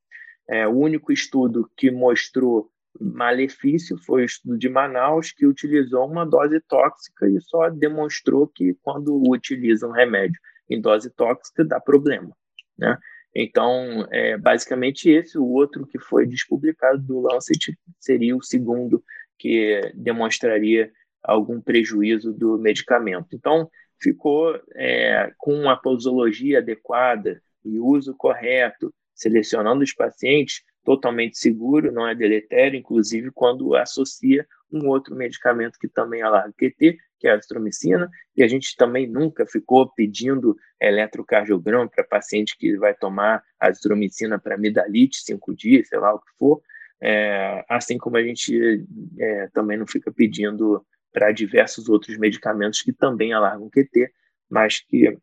É, o único estudo que mostrou malefício foi o estudo de Manaus, que utilizou uma dose tóxica e só demonstrou que quando utiliza um remédio em dose tóxica dá problema. Né? Então, é, basicamente esse, o outro que foi despublicado do Lancet seria o segundo que demonstraria algum prejuízo do medicamento. Então, ficou é, com a posologia adequada e uso correto, selecionando os pacientes, totalmente seguro, não é deletério, inclusive quando associa um outro medicamento que também alarga QT, que é a azitromicina, e a gente também nunca ficou pedindo eletrocardiograma para paciente que vai tomar azitromicina para amidalite, cinco dias, sei lá o que for, é, assim como a gente é, também não fica pedindo para diversos outros medicamentos que também alargam QT, mas que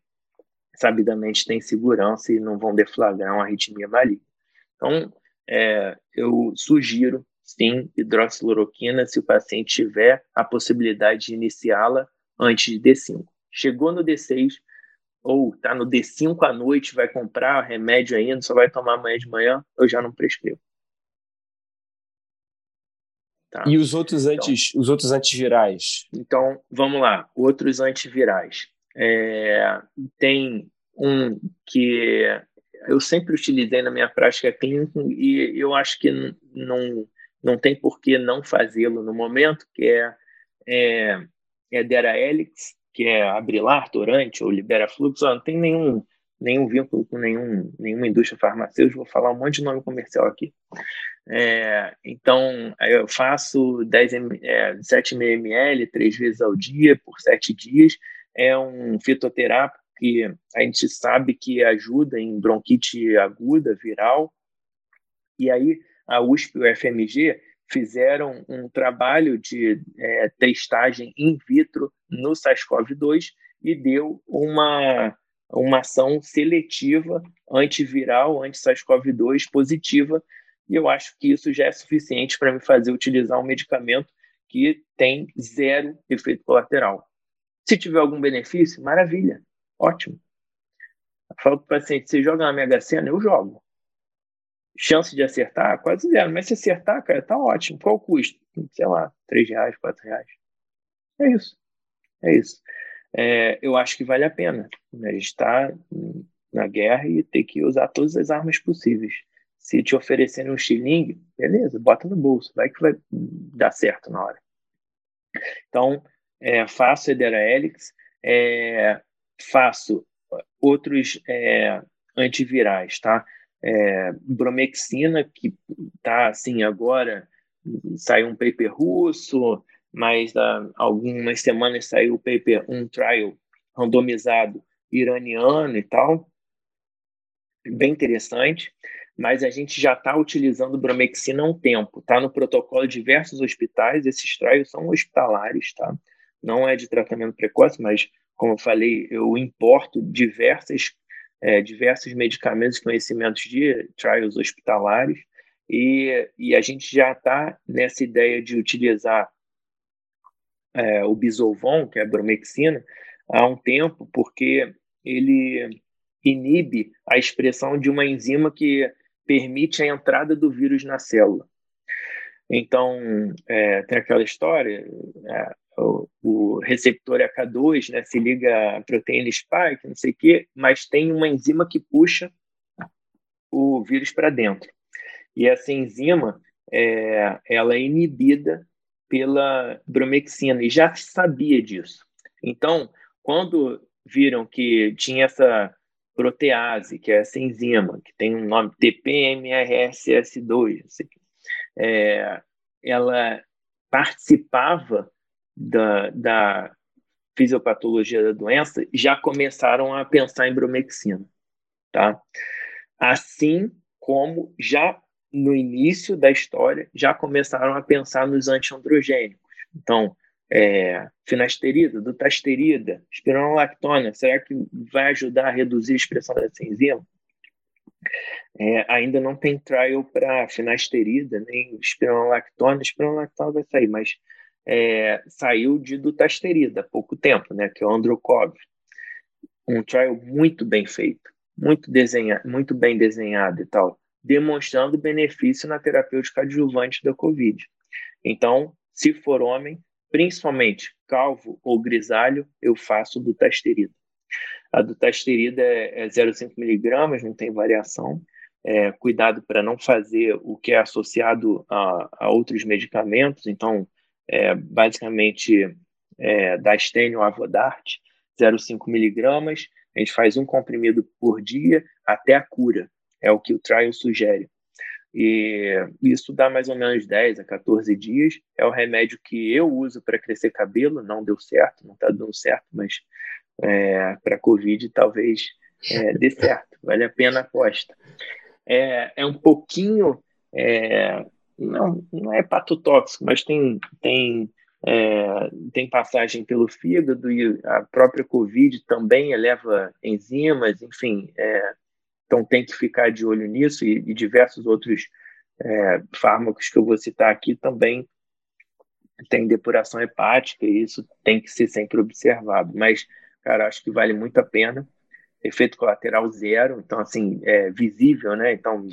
sabidamente têm segurança e não vão deflagrar uma arritmia maligna. Então, é, eu sugiro, sim, hidroxiloroquina se o paciente tiver a possibilidade de iniciá-la antes de D5. Chegou no D6 ou está no D5 à noite, vai comprar remédio ainda, só vai tomar amanhã de manhã, eu já não prescrevo. Tá. E os outros, então, antes, os outros antivirais? Então, vamos lá. Outros antivirais. É, tem um que eu sempre utilizei na minha prática clínica e eu acho que não, não tem por que não fazê-lo no momento, que é, é, é que é Abrilar, Torante ou Libera Fluxo. Não tem nenhum, nenhum vínculo com nenhum, nenhuma indústria farmacêutica, vou falar um monte de nome comercial aqui. É, então, eu faço 10 é, 7 ml três vezes ao dia, por sete dias. É um fitoterápico que a gente sabe que ajuda em bronquite aguda, viral. E aí, a USP e o FMG fizeram um trabalho de é, testagem in vitro no SARS-CoV-2 e deu uma, uma ação seletiva antiviral, anti-SARS-CoV-2 positiva e eu acho que isso já é suficiente para me fazer utilizar um medicamento que tem zero efeito colateral. Se tiver algum benefício, maravilha, ótimo. Falo para o paciente: você joga na Mega Sena? Eu jogo. Chance de acertar? Quase zero. Mas se acertar, cara, tá ótimo. Qual o custo? Sei lá, 3 reais, 4 reais. É isso. É isso. É, eu acho que vale a pena. A gente está na guerra e tem que usar todas as armas possíveis. Se te oferecerem um xilingue, beleza, bota no bolso, vai que vai dar certo na hora. Então, é, faço Edera Helix, é, faço outros é, antivirais, tá? É, bromexina, que tá assim agora, saiu um paper russo, mas há algumas semanas saiu o paper, um trial randomizado iraniano e tal, bem interessante mas a gente já está utilizando bromexina há um tempo. Está no protocolo de diversos hospitais, esses trials são hospitalares, tá? Não é de tratamento precoce, mas, como eu falei, eu importo diversas, é, diversos medicamentos conhecimentos de trials hospitalares, e, e a gente já está nessa ideia de utilizar é, o Bisolvon, que é a bromexina, há um tempo, porque ele inibe a expressão de uma enzima que permite a entrada do vírus na célula. Então, é, tem aquela história, é, o, o, receptor AK2 né, se liga à proteína spike, não sei o quê, mas tem uma enzima que puxa o vírus para dentro. E essa enzima, é, ela é inibida pela bromexina, e já sabia disso. Então, quando viram que tinha essa protease, que é essa enzima, que tem um nome TPMRSS2, é, ela participava da, da fisiopatologia da doença, já começaram a pensar em bromexina, tá? Assim como já no início da história já começaram a pensar nos antiandrogênicos. Então, é, finasterida, dutasterida, espironolactona, será que vai ajudar a reduzir a expressão dessa enzima? É, ainda não tem trial para finasterida, nem espironolactona. Espironolactona vai sair, mas é, saiu de dutasterida há pouco tempo, né, que é o Androcov. Um trial muito bem feito, muito, desenha, muito bem desenhado e tal, demonstrando benefício na terapêutica adjuvante da Covid. Então, se for homem, principalmente calvo ou grisalho, eu faço dutasterida. A dutasterida é 0,5 é miligramas, não tem variação. É, cuidado para não fazer o que é associado a, a outros medicamentos. Então, é, basicamente, é, da Stênio Avodart, 0,5 miligramas. A gente faz um comprimido por dia até a cura. É o que o trial sugere. E isso dá mais ou menos 10 a 14 dias. É o remédio que eu uso para crescer cabelo. Não deu certo, não está dando certo, mas é, para Covid talvez é, dê certo. Vale a pena a aposta. É, é um pouquinho. É, não, não é patotóxico, mas tem, tem, é, tem passagem pelo fígado e a própria Covid também eleva enzimas, enfim. É, então tem que ficar de olho nisso e, e diversos outros é, fármacos que eu vou citar aqui também tem depuração hepática e isso tem que ser sempre observado. Mas, cara, acho que vale muito a pena. Efeito colateral zero, então, assim, é visível, né? Então,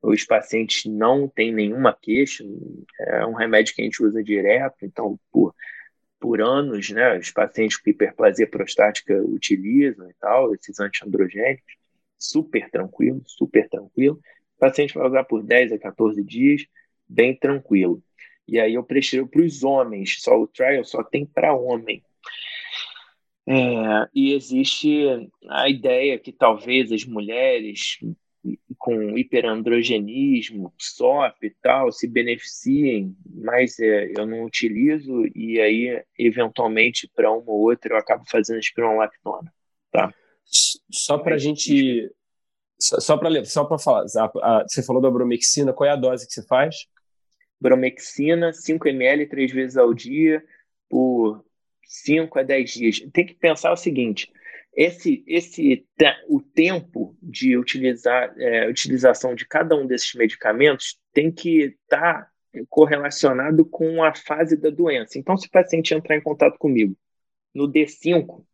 os pacientes não têm nenhuma queixa, é um remédio que a gente usa direto, então, por, por anos, né? Os pacientes com hiperplasia prostática utilizam e tal, esses antiandrogênicos super tranquilo, super tranquilo. O paciente vai usar por 10 a 14 dias, bem tranquilo. E aí eu prefiro para os homens, só o trial só tem para homem. É, e existe a ideia que talvez as mulheres com hiperandrogenismo, SOP e tal, se beneficiem, mas é, eu não utilizo e aí, eventualmente, para uma ou outra, eu acabo fazendo espironolactona, tá? Só para a gente. Só, para só para falar, a, a, você falou da bromexina, qual é a dose que você faz? Bromexina, 5 ml três vezes ao dia, por 5 a 10 dias. Tem que pensar o seguinte: esse, esse o tempo de utilizar, é, utilização de cada um desses medicamentos tem que estar tá correlacionado com a fase da doença. Então, se o paciente entrar em contato comigo no D5,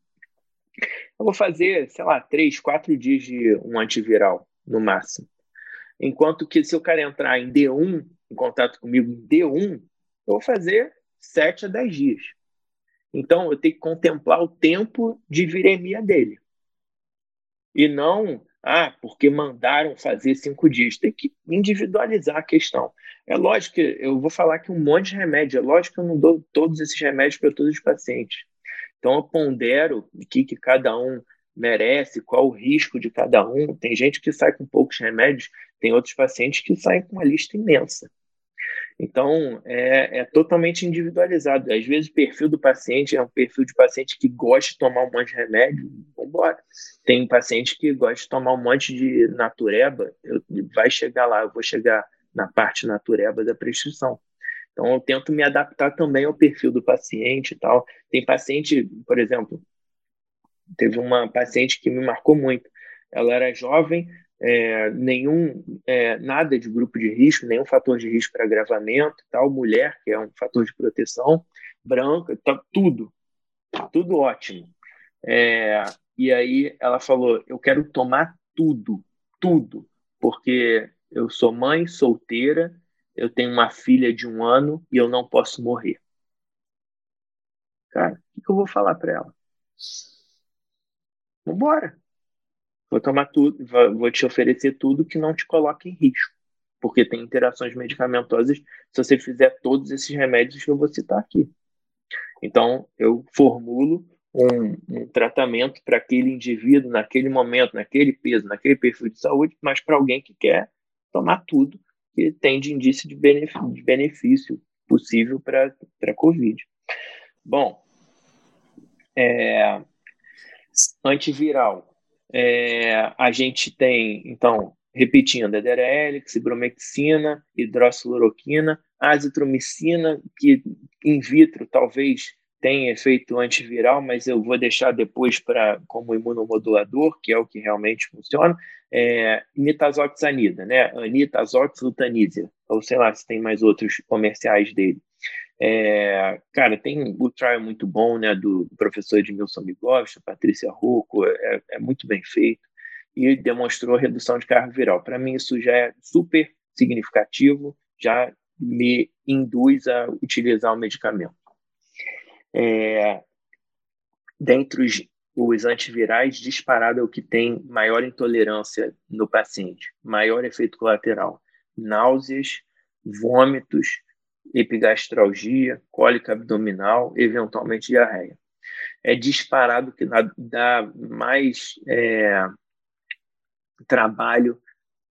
eu vou fazer, sei lá, três, quatro dias de um antiviral, no máximo. Enquanto que se o cara entrar em D1, em contato comigo em D1, eu vou fazer sete a dez dias. Então, eu tenho que contemplar o tempo de viremia dele. E não, ah, porque mandaram fazer cinco dias. Tem que individualizar a questão. É lógico que eu vou falar que um monte de remédio, é lógico que eu não dou todos esses remédios para todos os pacientes. Então eu pondero o que, que cada um merece, qual o risco de cada um. Tem gente que sai com poucos remédios, tem outros pacientes que saem com uma lista imensa. Então, é, é, totalmente individualizado. Às vezes, o perfil do paciente é um perfil de paciente que gosta de tomar um monte de remédio, embora. Tem paciente que gosta de tomar um monte de natureba, eu, vai chegar lá, eu vou chegar na parte natureba da prescrição. Então, eu tento me adaptar também ao perfil do paciente e tal. Tem paciente, por exemplo, teve uma paciente que me marcou muito. Ela era jovem, é, nenhum, é, nada de grupo de risco, nenhum fator de risco para agravamento, tal, mulher, que é um fator de proteção, branca, tá, tudo, tudo ótimo. É, e aí ela falou: Eu quero tomar tudo, tudo, porque eu sou mãe solteira eu tenho uma filha de um ano e eu não posso morrer. Cara, o que eu vou falar para ela? Vambora. Vou tomar tudo, vou te oferecer tudo que não te coloque em risco. Porque tem interações medicamentosas se você fizer todos esses remédios que eu vou citar aqui. Então, eu formulo um, um tratamento para aquele indivíduo, naquele momento, naquele peso, naquele perfil de saúde, mas para alguém que quer tomar tudo que tem de indício de benefício, de benefício possível para a Covid. Bom, é, antiviral. É, a gente tem, então, repetindo, ederelix, bromexina, hidroxiloroquina, azitromicina, que in vitro talvez tenha efeito antiviral, mas eu vou deixar depois para como imunomodulador, que é o que realmente funciona, é, nitazoxanida, né? Anitazoxlutanisia, ou sei lá se tem mais outros comerciais dele. É, cara, tem o trial muito bom, né, do professor Edmilson Migovich, Patrícia Rocco, é, é muito bem feito e demonstrou redução de carga viral. Para mim, isso já é super significativo, já me induz a utilizar o medicamento. É, dentre os, os antivirais, disparado é o que tem maior intolerância no paciente, maior efeito colateral, náuseas, vômitos, epigastralgia, cólica abdominal, eventualmente diarreia. É disparado que dá mais é, trabalho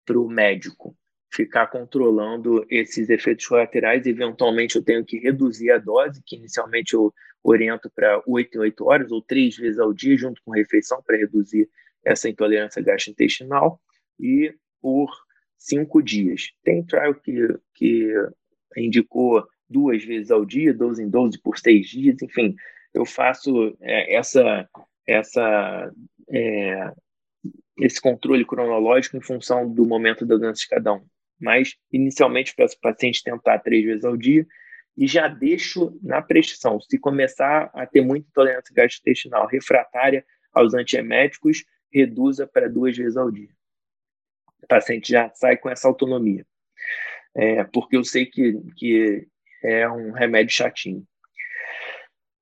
para o médico ficar controlando esses efeitos colaterais. Eventualmente, eu tenho que reduzir a dose, que inicialmente eu oriento para 8 em 8 horas, ou três vezes ao dia, junto com refeição, para reduzir essa intolerância gastrointestinal, e por cinco dias. Tem trial que, que indicou duas vezes ao dia, 12 em 12 por seis dias, enfim, eu faço é, essa, essa é, esse controle cronológico em função do momento da doença de cada um. Mas, inicialmente, para o paciente tentar três vezes ao dia e já deixo na prescrição. Se começar a ter muita intolerância gastrointestinal refratária aos antieméticos, reduza para duas vezes ao dia. O paciente já sai com essa autonomia. É, porque eu sei que, que é um remédio chatinho.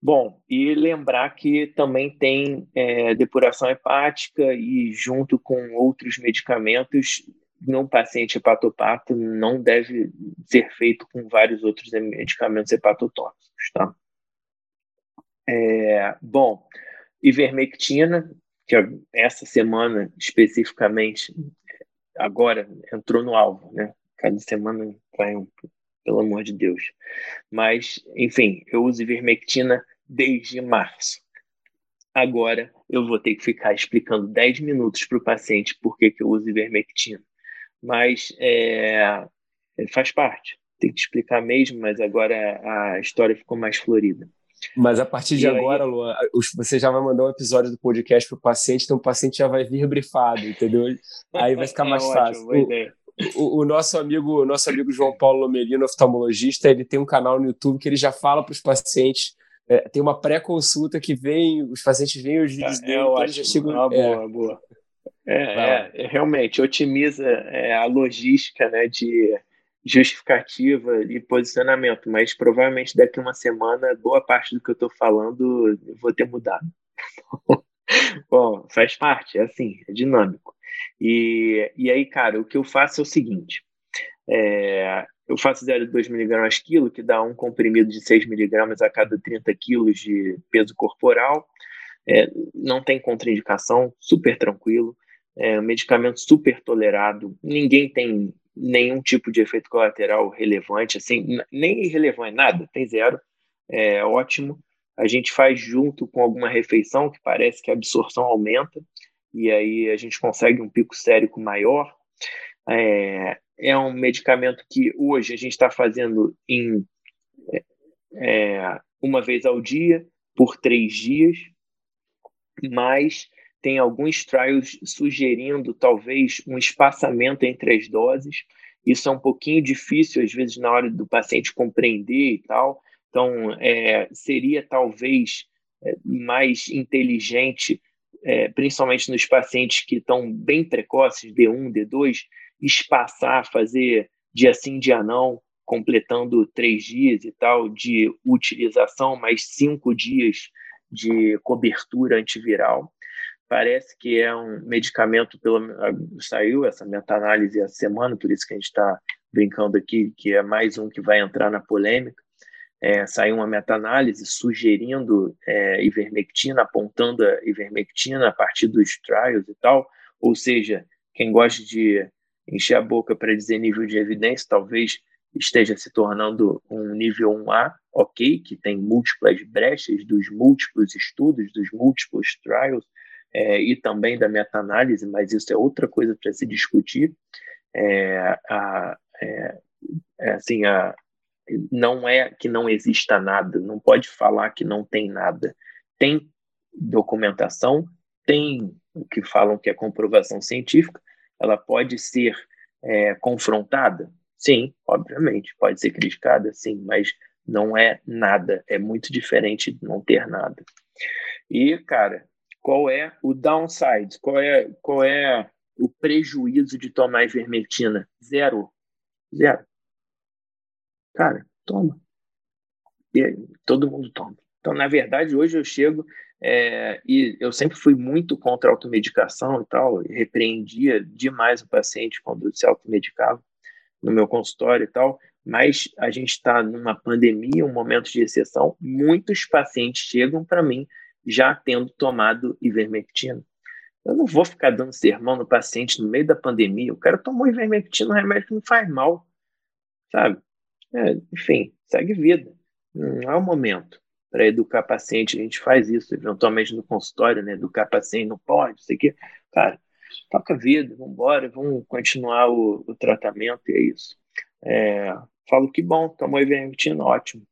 Bom, e lembrar que também tem é, depuração hepática e junto com outros medicamentos, num paciente hepatopato não deve ser feito com vários outros medicamentos hepatotóxicos, tá? É, bom, ivermectina, que essa semana especificamente, agora entrou no alvo, né? Cada semana vai um, pelo amor de Deus. Mas, enfim, eu uso ivermectina desde março. Agora eu vou ter que ficar explicando 10 minutos para o paciente por que, que eu uso ivermectina. Mas é, faz parte. Tem que explicar mesmo, mas agora a história ficou mais florida. Mas a partir de e agora, aí... Luan, você já vai mandar um episódio do podcast para o paciente, então o paciente já vai vir brifado, entendeu? Aí vai ficar *laughs* mais é fácil. Ótimo, o, o, nosso amigo, nosso amigo João Paulo Lomelino, oftalmologista, ele tem um canal no YouTube que ele já fala para os pacientes. É, tem uma pré-consulta que vem, os pacientes veem os vídeos é, dele, eu acho, já chegam. Ah, boa, é. boa. É, é, é, realmente otimiza é, a logística né, de justificativa e posicionamento, mas provavelmente daqui uma semana boa parte do que eu estou falando eu vou ter mudado. *laughs* Bom, faz parte, é assim, é dinâmico. E, e aí, cara, o que eu faço é o seguinte: é, eu faço 0,2 mg quilo, que dá um comprimido de 6 mg a cada 30 kg de peso corporal. É, não tem contraindicação, super tranquilo. É um medicamento super tolerado. Ninguém tem nenhum tipo de efeito colateral relevante, assim, nem irrelevante, nada, tem zero. É ótimo. A gente faz junto com alguma refeição que parece que a absorção aumenta e aí a gente consegue um pico sérico maior. É, é um medicamento que hoje a gente está fazendo em é, uma vez ao dia, por três dias, mas tem alguns trials sugerindo talvez um espaçamento entre as doses. Isso é um pouquinho difícil, às vezes, na hora do paciente compreender e tal. Então, é, seria talvez é, mais inteligente é, principalmente nos pacientes que estão bem precoces, D1, D2, espaçar, fazer dia sim, dia não, completando três dias e tal de utilização, mais cinco dias de cobertura antiviral. Parece que é um medicamento, pelo saiu essa meta-análise essa semana, por isso que a gente está brincando aqui, que é mais um que vai entrar na polêmica é, saiu uma meta-análise sugerindo é, ivermectina, apontando a ivermectina a partir dos trials e tal. Ou seja, quem gosta de encher a boca para dizer nível de evidência, talvez esteja se tornando um nível 1A, ok, que tem múltiplas brechas dos múltiplos estudos, dos múltiplos trials, é, e também da meta-análise, mas isso é outra coisa para se discutir. É, a, é, é, assim, a, não é que não exista nada, não pode falar que não tem nada. Tem documentação, tem o que falam que é comprovação científica, ela pode ser é, confrontada? Sim, obviamente, pode ser criticada, sim, mas não é nada, é muito diferente de não ter nada. E, cara, qual é o downside? Qual é, qual é o prejuízo de tomar ivermectina? Zero. Zero. Cara, toma. E todo mundo toma. Então, na verdade, hoje eu chego é, e eu sempre fui muito contra a automedicação e tal, e repreendia demais o paciente quando se automedicava no meu consultório e tal, mas a gente está numa pandemia, um momento de exceção, muitos pacientes chegam para mim já tendo tomado ivermectina. Eu não vou ficar dando sermão no paciente no meio da pandemia. O cara tomou ivermectina, um remédio que não faz mal, sabe? É, enfim, segue vida. Não é o momento para educar paciente. A gente faz isso eventualmente no consultório, né? Educar paciente não pode, isso aqui. Cara, toca vida, vamos embora, vamos continuar o, o, tratamento e é isso. É, falo que bom, tomou ivermectina, ótimo.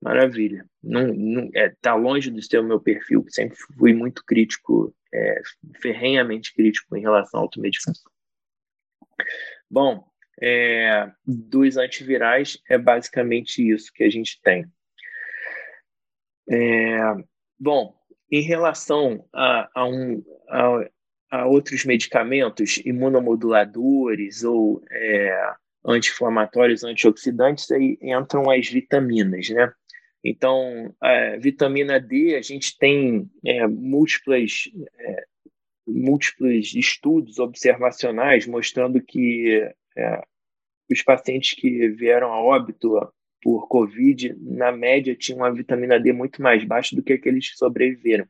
Maravilha. Não, não, é, tá longe de ser o meu perfil, que sempre fui muito crítico, é, ferrenhamente crítico em relação à automedicação. Bom, é, dos antivirais é basicamente isso que a gente tem. É, bom, em relação a, a, um, a, a, outros medicamentos imunomoduladores ou é, anti-inflamatórios, antioxidantes, aí entram as vitaminas, né? Então, a vitamina D, a gente tem é, múltiplas, é, múltiplos estudos observacionais mostrando que é, os pacientes que vieram a óbito por Covid, na média, tinham uma vitamina D muito mais baixa do que aqueles que sobreviveram.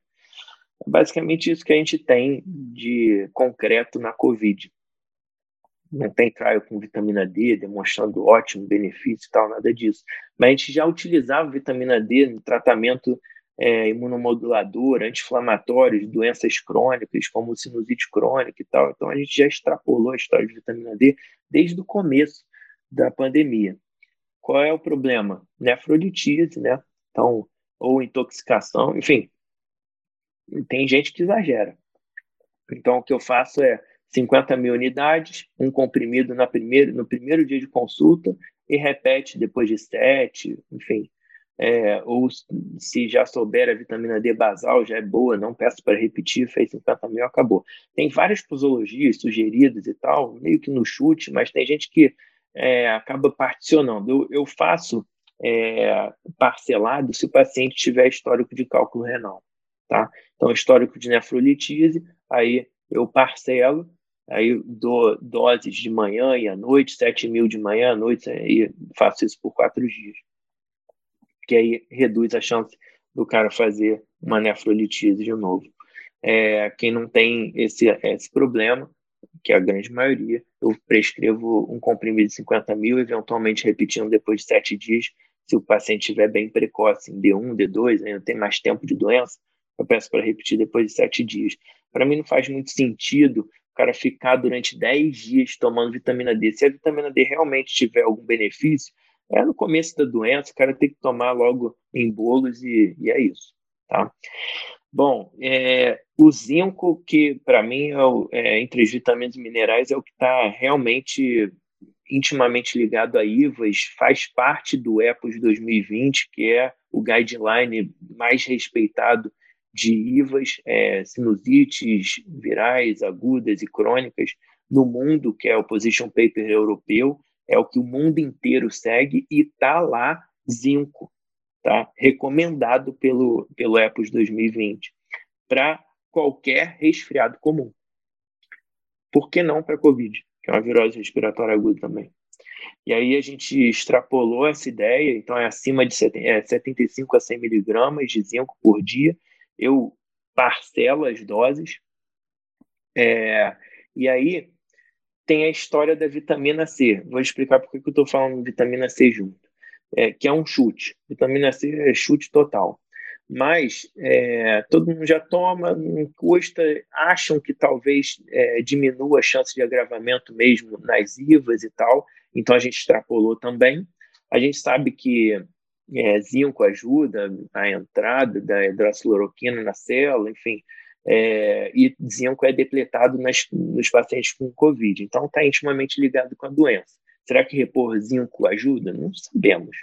É basicamente isso que a gente tem de concreto na Covid. Não tem trial com vitamina D demonstrando ótimo benefício e tal, nada disso. Mas a gente já utilizava vitamina D no tratamento é, imunomodulador, anti-inflamatório, doenças crônicas, como sinusite crônica e tal. Então a gente já extrapolou a história de vitamina D desde o começo da pandemia. Qual é o problema? Nefrolitise, né? Então, ou intoxicação, enfim. Tem gente que exagera. Então, o que eu faço é 50 mil unidades, um comprimido na primeiro, no primeiro dia de consulta e repete depois de sete, enfim. É, ou se já souber a vitamina D basal, já é boa, não peço para repetir, fez 50 mil, acabou. Tem várias posologias sugeridas e tal, meio que no chute, mas tem gente que é, acaba particionando. Eu, eu faço é, parcelado se o paciente tiver histórico de cálculo renal. Tá? Então, histórico de nefrolitise, aí eu parcelo, aí dou doses de manhã e à noite, 7 mil de manhã à noite, aí faço isso por quatro dias. Que aí reduz a chance do cara fazer uma nefrolitise de novo. É, quem não tem esse, esse problema, que é a grande maioria, eu prescrevo um comprimido de 50 mil, eventualmente repetindo depois de sete dias, se o paciente estiver bem precoce, em D1, D2, ainda tem mais tempo de doença, eu peço para repetir depois de sete dias. Para mim não faz muito sentido cara ficar durante 10 dias tomando vitamina D. Se a vitamina D realmente tiver algum benefício, é no começo da doença, o cara tem que tomar logo em bolos e, e é isso. Tá? Bom, é, o zinco, que para mim, é, o, é, entre os vitaminas e minerais, é o que está realmente intimamente ligado a IVAs, faz parte do EPOS 2020, que é o guideline mais respeitado de IVAs, é, sinusites virais, agudas e crônicas no mundo, que é o Position Paper europeu, é o que o mundo inteiro segue e está lá zinco tá? recomendado pelo, pelo EPOS 2020 para qualquer resfriado comum. Por que não para Covid, que é uma virose respiratória aguda também? E aí a gente extrapolou essa ideia, então é acima de 75 é, a 100 miligramas de zinco por dia. Eu parcelo as doses. É, e aí tem a história da vitamina C. Vou explicar por que eu estou falando vitamina C junto é, que é um chute. Vitamina C é chute total. mas é, todo mundo já toma, não custa, acham que talvez é, diminua a chance de agravamento mesmo nas IVAs e tal, então a gente extrapolou também. A gente sabe que é, zinco ajuda a entrada da hidroxiloroquina na célula, enfim, é, e zinco é depletado nas, nos pacientes com Covid, então está intimamente ligado com a doença. Será que repor zinco ajuda? Não sabemos,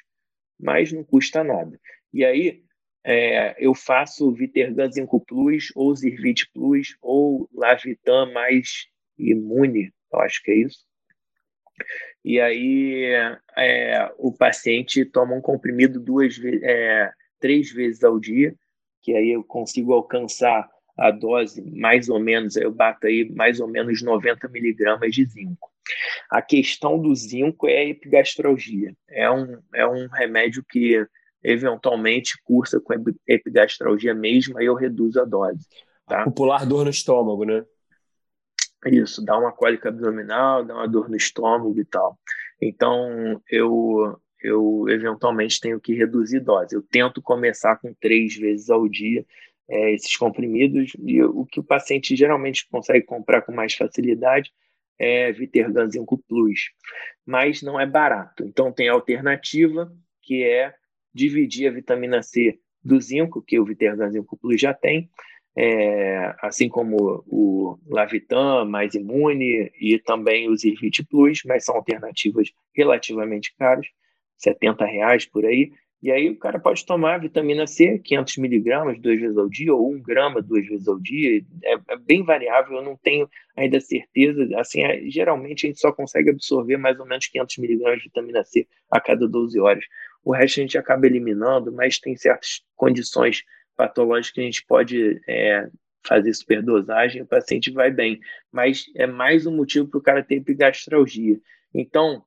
mas não custa nada. E aí, é, eu faço Vitergan Zinco Plus, ou Zirvit Plus, ou Lavitan mais imune, eu acho que é isso. E aí é, o paciente toma um comprimido duas é, três vezes ao dia, que aí eu consigo alcançar a dose mais ou menos, eu bato aí mais ou menos 90 miligramas de zinco. A questão do zinco é a epigastralgia. É um, é um remédio que eventualmente cursa com epigastralgia mesmo, aí eu reduzo a dose. Tá? Popular dor no estômago, né? Isso, dá uma cólica abdominal, dá uma dor no estômago e tal. Então, eu, eu eventualmente tenho que reduzir dose. Eu tento começar com três vezes ao dia é, esses comprimidos, e o que o paciente geralmente consegue comprar com mais facilidade é Vitergan Zinco Plus, mas não é barato. Então, tem a alternativa, que é dividir a vitamina C do zinco, que o Vitergan Zinco Plus já tem, é, assim como o Lavitan, mais imune, e também o Zirvit Plus, mas são alternativas relativamente caras, 70 reais por aí. E aí o cara pode tomar vitamina C, 500 miligramas duas vezes ao dia, ou um grama duas vezes ao dia. É, é bem variável, eu não tenho ainda certeza. Assim, é, geralmente a gente só consegue absorver mais ou menos 500 miligramas de vitamina C a cada 12 horas. O resto a gente acaba eliminando, mas tem certas condições patológicas que a gente pode é, fazer superdosagem o paciente vai bem. Mas é mais um motivo para o cara ter epigastralgia. Então,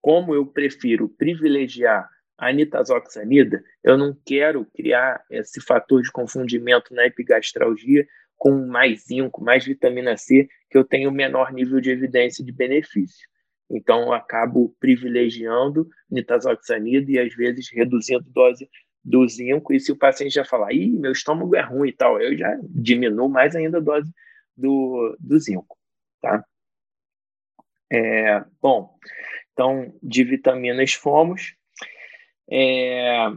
como eu prefiro privilegiar a nitazoxanida, eu não quero criar esse fator de confundimento na epigastralgia com mais zinco, mais vitamina C, que eu tenho menor nível de evidência de benefício. Então, eu acabo privilegiando nitazoxanida e, às vezes, reduzindo dose do zinco. E se o paciente já falar, ih, meu estômago é ruim e tal, eu já diminuo mais ainda a dose do, do zinco, tá? É, bom, então, de vitaminas fomos. É,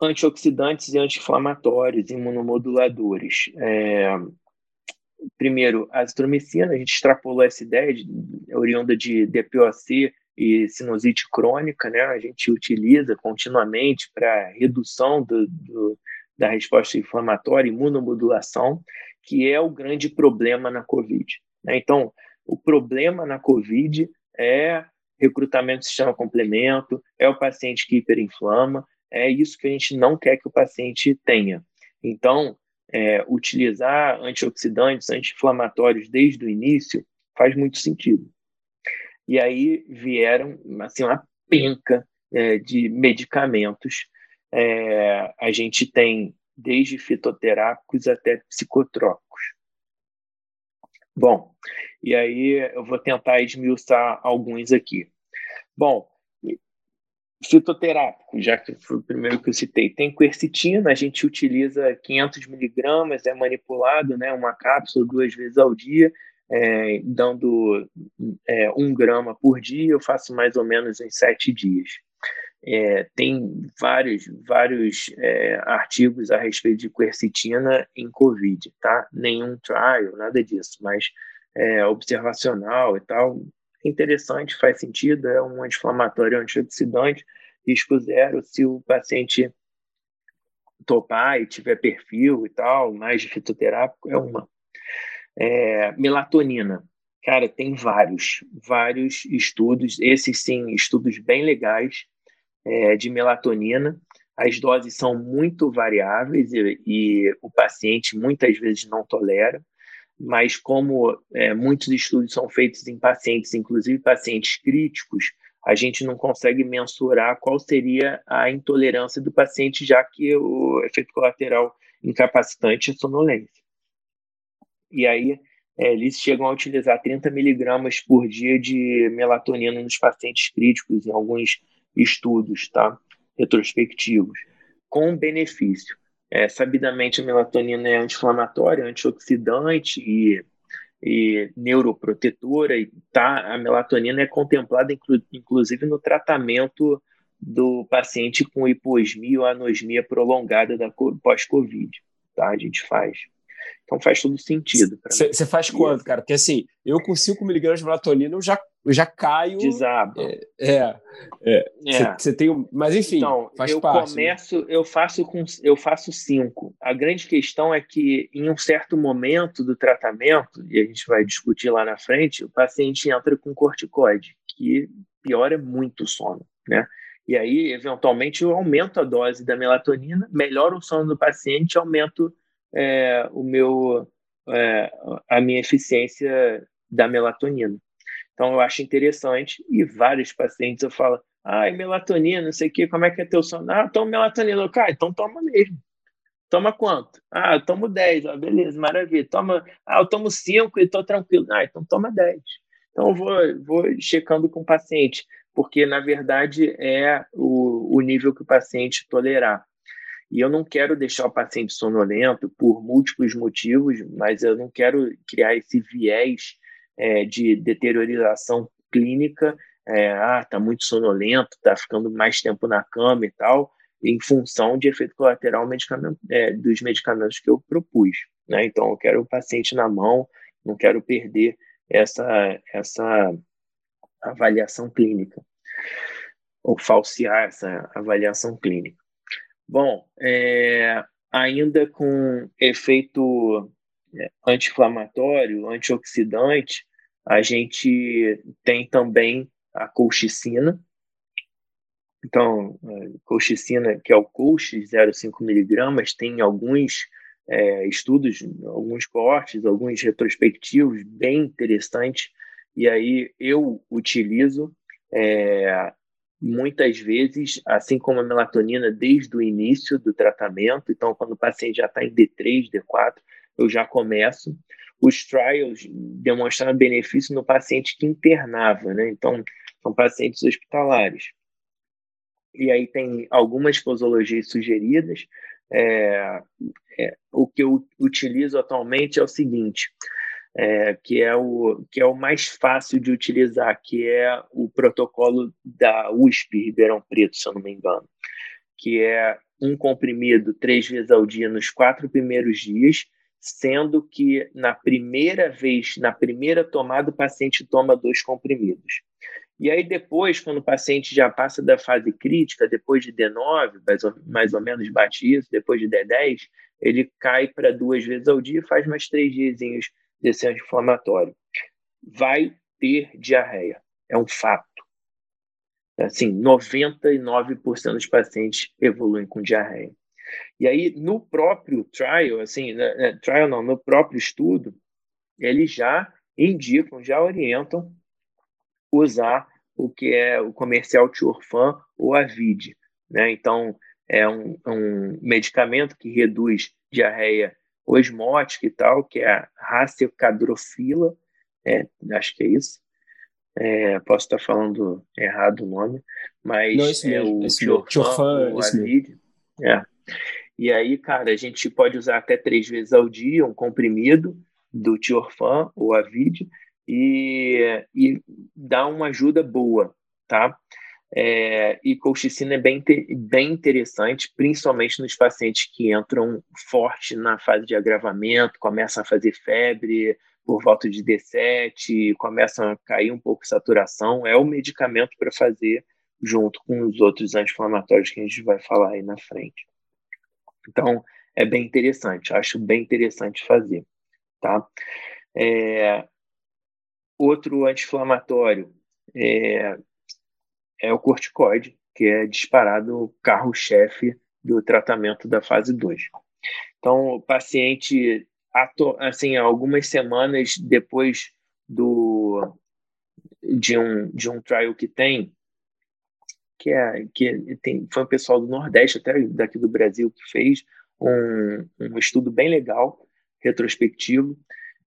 antioxidantes e anti-inflamatórios, imunomoduladores. É, primeiro, a azitromicina, a gente extrapolou essa ideia de, oriunda de DPOC e sinusite crônica, né? A gente utiliza continuamente para redução do, do, da resposta inflamatória, imunomodulação, que é o grande problema na COVID. Né? Então, o problema na COVID é recrutamento do sistema complemento, é o paciente que hiperinflama, é isso que a gente não quer que o paciente tenha. Então, é, utilizar antioxidantes, anti-inflamatórios desde o início faz muito sentido. E aí vieram assim, uma penca é, de medicamentos. É, a gente tem desde fitoterápicos até psicotrópicos. Bom, e aí eu vou tentar esmiuçar alguns aqui. Bom, fitoterápico, já que foi o primeiro que eu citei, tem quercetina, a gente utiliza 500 miligramas, é manipulado, né, uma cápsula duas vezes ao dia, é, dando é, um grama por dia, eu faço mais ou menos em sete dias. É, tem vários, vários é, artigos a respeito de quercetina em COVID, tá? Nenhum trial, nada disso, mas é, observacional e tal, interessante, faz sentido, é um anti-inflamatório antioxidante, risco zero se o paciente topar e tiver perfil e tal, mais de fitoterápico, é uma. É, melatonina. Cara, tem vários, vários estudos, esses sim, estudos bem legais é, de melatonina. As doses são muito variáveis e, e o paciente muitas vezes não tolera mas como é, muitos estudos são feitos em pacientes, inclusive pacientes críticos, a gente não consegue mensurar qual seria a intolerância do paciente, já que o efeito colateral incapacitante é sonolência. E aí, é, eles chegam a utilizar 30 miligramas por dia de melatonina nos pacientes críticos, em alguns estudos tá? retrospectivos, com benefício. é, sabidamente a melatonina é anti-inflamatória, antioxidante e, e neuroprotetora, e tá, a melatonina é contemplada inclu, inclusive no tratamento do paciente com hiposmia ou anosmia prolongada da pós-Covid. Tá? A gente faz. Então faz todo sentido. Você faz quanto, cara? Porque assim, eu com 5 miligramas de melatonina eu já, eu já caio. Desaba. É. Você é, é. tem. Mas enfim, então, faz eu parte. Né? Começo, né? eu faço com eu faço 5. A grande questão é que em um certo momento do tratamento, e a gente vai discutir lá na frente, o paciente entra com corticoide, que piora muito o sono, né? E aí, eventualmente, eu aumento a dose da melatonina, melhoro o sono do paciente, aumento é, o meu, é, a minha eficiência da melatonina. Então, eu acho interessante, e vários pacientes eu falo, ah, melatonina, não sei o quê, como é que é teu sono? Ah, eu tomo melatonina. Cara, então toma mesmo. Toma quanto? Ah, eu tomo 10. Ah, beleza, maravilha. Toma, ah, eu tomo 5 e estou tranquilo. Ah, então toma 10. Então eu vou, vou checando com o paciente, porque na verdade é o, o nível que o paciente tolerar. E eu não quero deixar o paciente sonolento por múltiplos motivos, mas eu não quero criar esse viés é, de deteriorização clínica. É, ah, tá muito sonolento, tá ficando mais tempo na cama e tal, em função de efeito colateral medicamento, é, dos medicamentos que eu propus. Né? Então, eu quero o paciente na mão, não quero perder essa, essa avaliação clínica, ou falsear essa avaliação clínica. Bom, é, ainda com efeito é, anti-inflamatório, antioxidante, a gente tem também a colchicina. Então, é, colchicina, que é o colch 0,5 miligramas, tem alguns é, estudos, alguns cortes, alguns retrospectivos bem interessantes, e aí eu utilizo é, muitas vezes, assim como a melatonina, desde o início do tratamento. Então, quando o paciente já está em D3, D4, eu já começo. Os trials demonstraram benefício no paciente que internava, né? Então, são pacientes hospitalares. E aí tem algumas posologias sugeridas. É, é, o que eu utilizo atualmente é o seguinte: é, que, é o, que é o mais fácil de utilizar, que é o protocolo da USP Ribeirão Preto, se eu não me engano, que é um comprimido três vezes ao dia nos quatro primeiros dias, sendo que na primeira vez, na primeira tomada, o paciente toma dois comprimidos. E aí depois, quando o paciente já passa da fase crítica, depois de D9, mais ou, mais ou menos bate isso, depois de D10, ele cai para duas vezes ao dia, faz mais três diazinhos desse anti-inflamatório. Vai ter diarreia, é um fato. Assim, 99% dos pacientes evoluem com diarreia. E aí, no próprio trial, assim, né, né, trial não, no próprio estudo, eles já indicam, já orientam usar o que é o comercial Tiorfan ou Avid. Né? Então, é um, um medicamento que reduz diarreia osmótica e tal, que é a racecadrofila, é, acho que é isso. É, posso estar falando errado o nome, mas Não, é mesmo, o Tiorfan, o Avid. É. E aí, cara, a gente pode usar até três vezes ao dia um comprimido do Tiorfan ou Avid e, e dá uma ajuda boa, tá? É, e colchicina é bem, bem interessante, principalmente nos pacientes que entram forte na fase de agravamento, começam a fazer febre por volta de D7, começam a cair um pouco de saturação. É o medicamento para fazer junto com os outros anti-inflamatórios que a gente vai falar aí na frente. Então, é bem interessante, acho bem interessante fazer, tá? É, outro anti-inflamatório, é, é o corticoide, que é disparado o carro-chefe do tratamento da fase 2. Então, o paciente, assim, algumas semanas depois do, de, um, de um trial que tem, que, é, que tem, foi um pessoal do Nordeste, até daqui do Brasil, que fez um, um estudo bem legal, retrospectivo,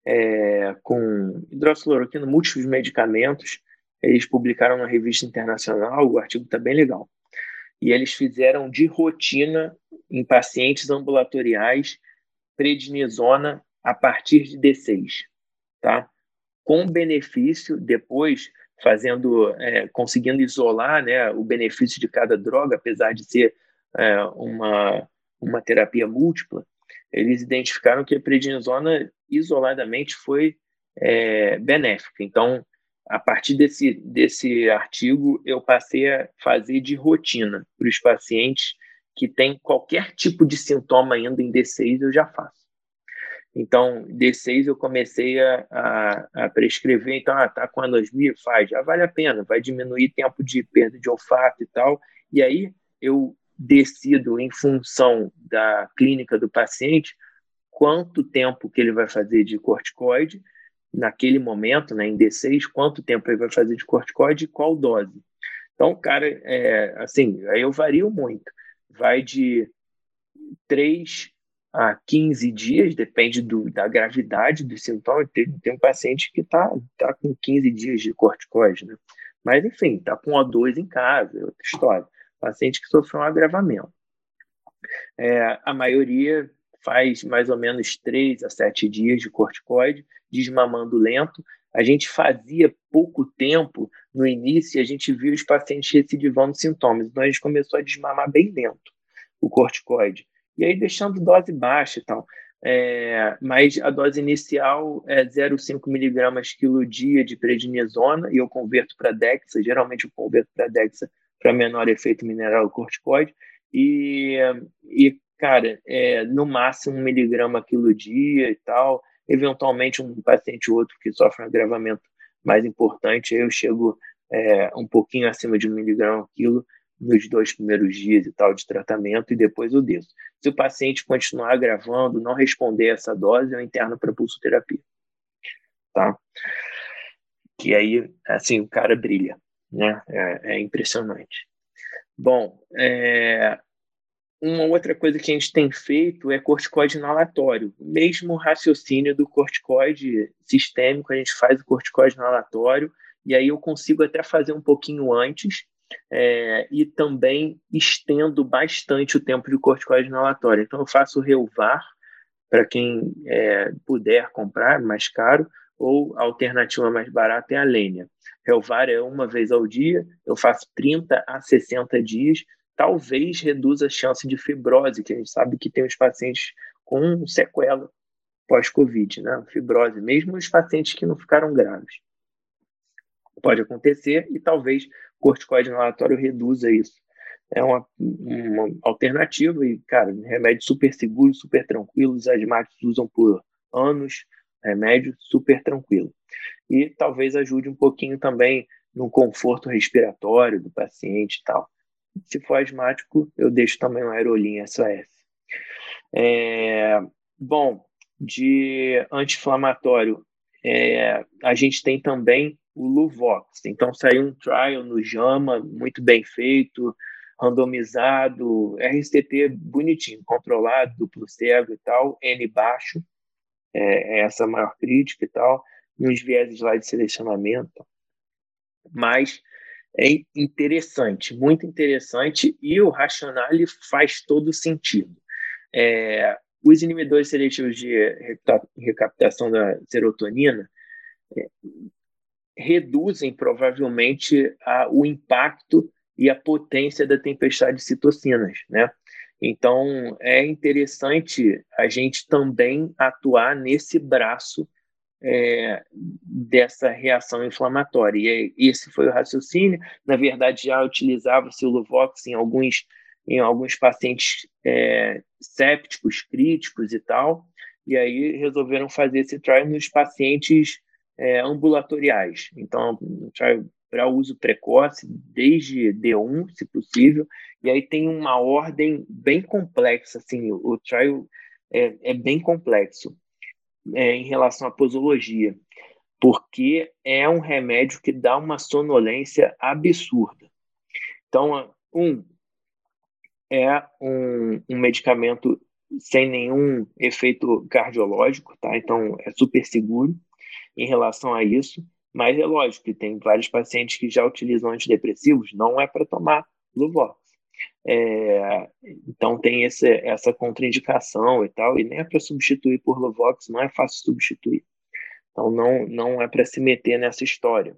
é, com hidroxicloroquina, múltiplos medicamentos, eles publicaram na revista internacional, o artigo está bem legal. E eles fizeram de rotina em pacientes ambulatoriais prednisona a partir de D6, tá? Com benefício, depois fazendo, é, conseguindo isolar né, o benefício de cada droga, apesar de ser é, uma, uma terapia múltipla, eles identificaram que a prednisona isoladamente foi é, benéfica. Então, a partir desse, desse artigo, eu passei a fazer de rotina para os pacientes que têm qualquer tipo de sintoma ainda em D6, eu já faço. Então, D6 eu comecei a, a, a prescrever, então, ah, tá com anosmia? Faz, já vale a pena, vai diminuir tempo de perda de olfato e tal. E aí eu decido, em função da clínica do paciente, quanto tempo que ele vai fazer de corticoide naquele momento, né, em D6, quanto tempo ele vai fazer de corticoide e qual dose. Então, cara, é, assim, aí eu vario muito. Vai de 3 a 15 dias, depende do, da gravidade do sintoma. Tem, tem um paciente que está tá com 15 dias de corticoide, né? Mas, enfim, está com O2 em casa, é outra história. Paciente que sofreu um agravamento. É, a maioria faz mais ou menos 3 a 7 dias de corticoide, desmamando lento. A gente fazia pouco tempo no início e a gente viu os pacientes recidivando sintomas. Então a gente começou a desmamar bem lento o corticoide e aí deixando dose baixa e tal. É, mas a dose inicial é 0,5 miligramas quilo dia de prednisona e eu converto para Dexa, geralmente eu converto para Dexa para menor efeito mineral corticoide e, e cara, é, no máximo um miligrama quilo dia e tal, eventualmente um paciente ou outro que sofre um agravamento mais importante, eu chego é, um pouquinho acima de um miligrama quilo nos dois primeiros dias e tal de tratamento e depois eu desço. Se o paciente continuar agravando, não responder essa dose, eu interno para pulsoterapia. Tá? Que aí, assim, o cara brilha, né? É, é impressionante. Bom, é, uma outra coisa que a gente tem feito é corticoide inalatório. O mesmo raciocínio do corticoide sistêmico, a gente faz o corticoide inalatório, e aí eu consigo até fazer um pouquinho antes, é, e também estendo bastante o tempo de corticoide inalatório. Então, eu faço o Reuvar, para quem é, puder comprar, mais caro, ou a alternativa mais barata é a Lênia. Reuvar é uma vez ao dia, eu faço 30 a 60 dias, talvez reduza a chance de fibrose, que a gente sabe que tem os pacientes com sequela pós-Covid, né? Fibrose, mesmo os pacientes que não ficaram graves. Pode acontecer e talvez corticoide inalatório reduza isso. É uma, uma alternativa e, cara, remédio super seguro, super tranquilo. Os asmáticos usam por anos, remédio super tranquilo. E talvez ajude um pouquinho também no conforto respiratório do paciente e tal. Se for asmático, eu deixo também um aerolinho SOS. É, bom, de anti-inflamatório, é, a gente tem também o Luvox. Então saiu um trial no JAMA, muito bem feito, randomizado, RCT bonitinho, controlado, duplo cego e tal, N baixo, é, é essa maior crítica e tal, nos vieses lá de selecionamento. Mas é interessante, muito interessante, e o racional faz todo sentido. É, os inibidores seletivos de recaptação da serotonina é, reduzem provavelmente a, o impacto e a potência da tempestade de citocinas, né? Então é interessante a gente também atuar nesse braço é, dessa reação inflamatória. E esse foi o raciocínio. Na verdade, já utilizava-se o Luvox em alguns, em alguns pacientes é, sépticos, críticos e tal. E aí resolveram fazer esse trial nos pacientes é, ambulatoriais. Então, para uso precoce, desde D1, se possível, e aí tem uma ordem bem complexa, assim, o, trial é, é bem complexo é, em relação à posologia, porque é um remédio que dá uma sonolência absurda. Então, um, é um, um medicamento sem nenhum efeito cardiológico, tá? Então, é super seguro em relação a isso, mas é lógico que tem vários pacientes que já utilizam antidepressivos, não é para tomar Luvox. É, então tem esse, essa contraindicação e tal, e nem é para substituir por Lovox, não é fácil substituir. Então não, não é para se meter nessa história.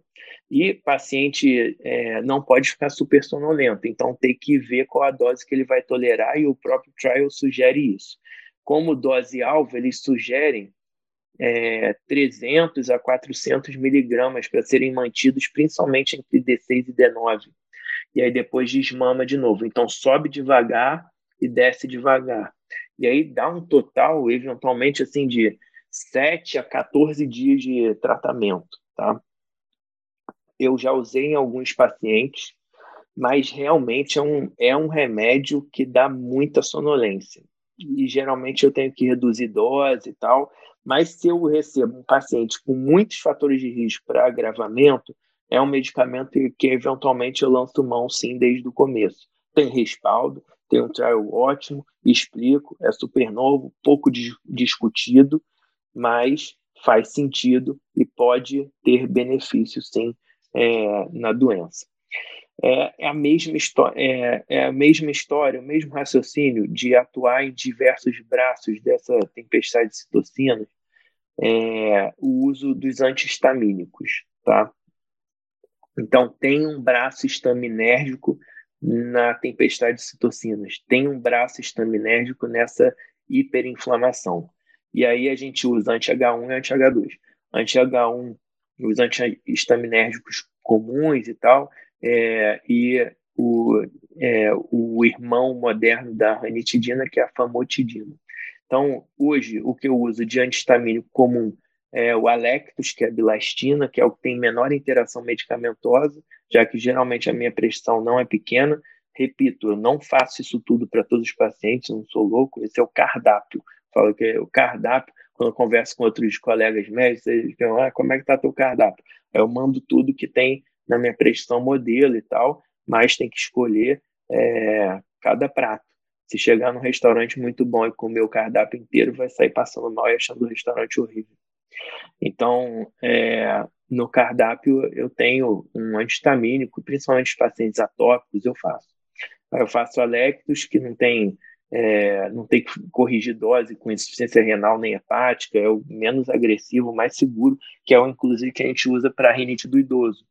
E paciente é, não pode ficar super sonolento, então tem que ver qual a dose que ele vai tolerar e o próprio trial sugere isso. Como dose-alvo, eles sugerem é, 300 a 400 miligramas para serem mantidos principalmente entre D6 e D9 e aí depois desmama de novo. Então sobe devagar e desce devagar. E aí dá um total, eventualmente, assim, de 7 a 14 dias de tratamento, tá? Eu já usei em alguns pacientes, mas realmente é um, é um remédio que dá muita sonolência. E geralmente eu tenho que reduzir dose e tal, mas se eu recebo um paciente com muitos fatores de risco para agravamento, é um medicamento que eventualmente eu lanço mão sim desde o começo. Tem respaldo, tem um trial ótimo, explico, é super novo, pouco discutido, mas faz sentido e pode ter benefício sim é, na doença. É, é, a mesma história, é, é, a mesma história, o mesmo raciocínio de atuar em diversos braços dessa tempestade de citocinas, é, o uso dos antihistamínicos, tá? Então, tem um braço estaminérgico na tempestade de citocinas, tem um braço estaminérgico nessa hiperinflamação. E aí a gente usa anti-H1 e anti-H2. Anti-H1, os antihistaminérgicos comuns e tal, é, e o, é, o irmão moderno da ranitidina, que é a famotidina. Então, hoje, o que eu uso de antihistamínico comum é, o Alectus, que é a bilastina, que é o que tem menor interação medicamentosa, já que geralmente a minha pressão não é pequena. Repito, eu não faço isso tudo para todos os pacientes, não sou louco, esse é o cardápio. Falo que é o cardápio, quando eu converso com outros colegas médicos, eles perguntam, ah, como é que está teu cardápio? Eu mando tudo que tem na minha prestação modelo e tal, mas tem que escolher é, cada prato. Se chegar num restaurante muito bom e comer o cardápio inteiro, vai sair passando mal e achando o restaurante horrível. Então, é, no cardápio eu tenho um antihistamínico, principalmente os pacientes atópicos, eu faço. Eu faço Alectus, que não tem, é, não tem que corrigir dose com insuficiência renal nem hepática, é o menos agressivo, mais seguro, que é o inclusive que a gente usa para rinite do idoso.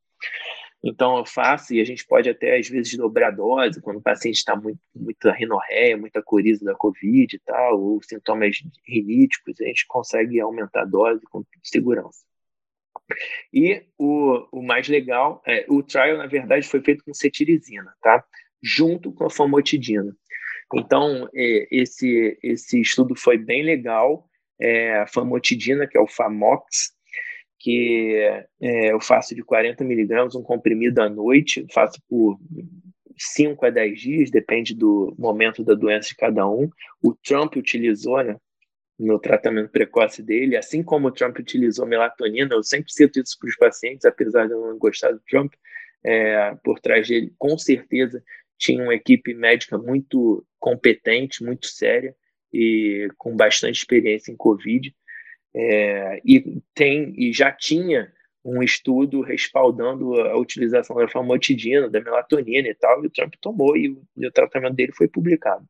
Então eu faço e a gente pode até às vezes dobrar a dose quando o paciente está muito muita rinorreia, muita coriza da covid e tal, ou sintomas riníticos, a gente consegue aumentar a dose com segurança. E o, o mais legal, é, o trial na verdade foi feito com cetirizina, tá? Junto com a famotidina. Então é, esse esse estudo foi bem legal. É, a famotidina, que é o Famox, que é, eu faço de 40 miligramas, um comprimido à noite, faço por 5 a 10 dias, depende do momento da doença de cada um. O Trump utilizou, né, no tratamento precoce dele, assim como o Trump utilizou melatonina, eu sempre cito isso para os pacientes, apesar de eu não gostar do Trump, é, por trás dele, com certeza, tinha uma equipe médica muito competente, muito séria e com bastante experiência em Covid. É, e tem e já tinha um estudo respaldando a utilização da famotidina, da melatonina e tal, e o Trump tomou e o, e o tratamento dele foi publicado.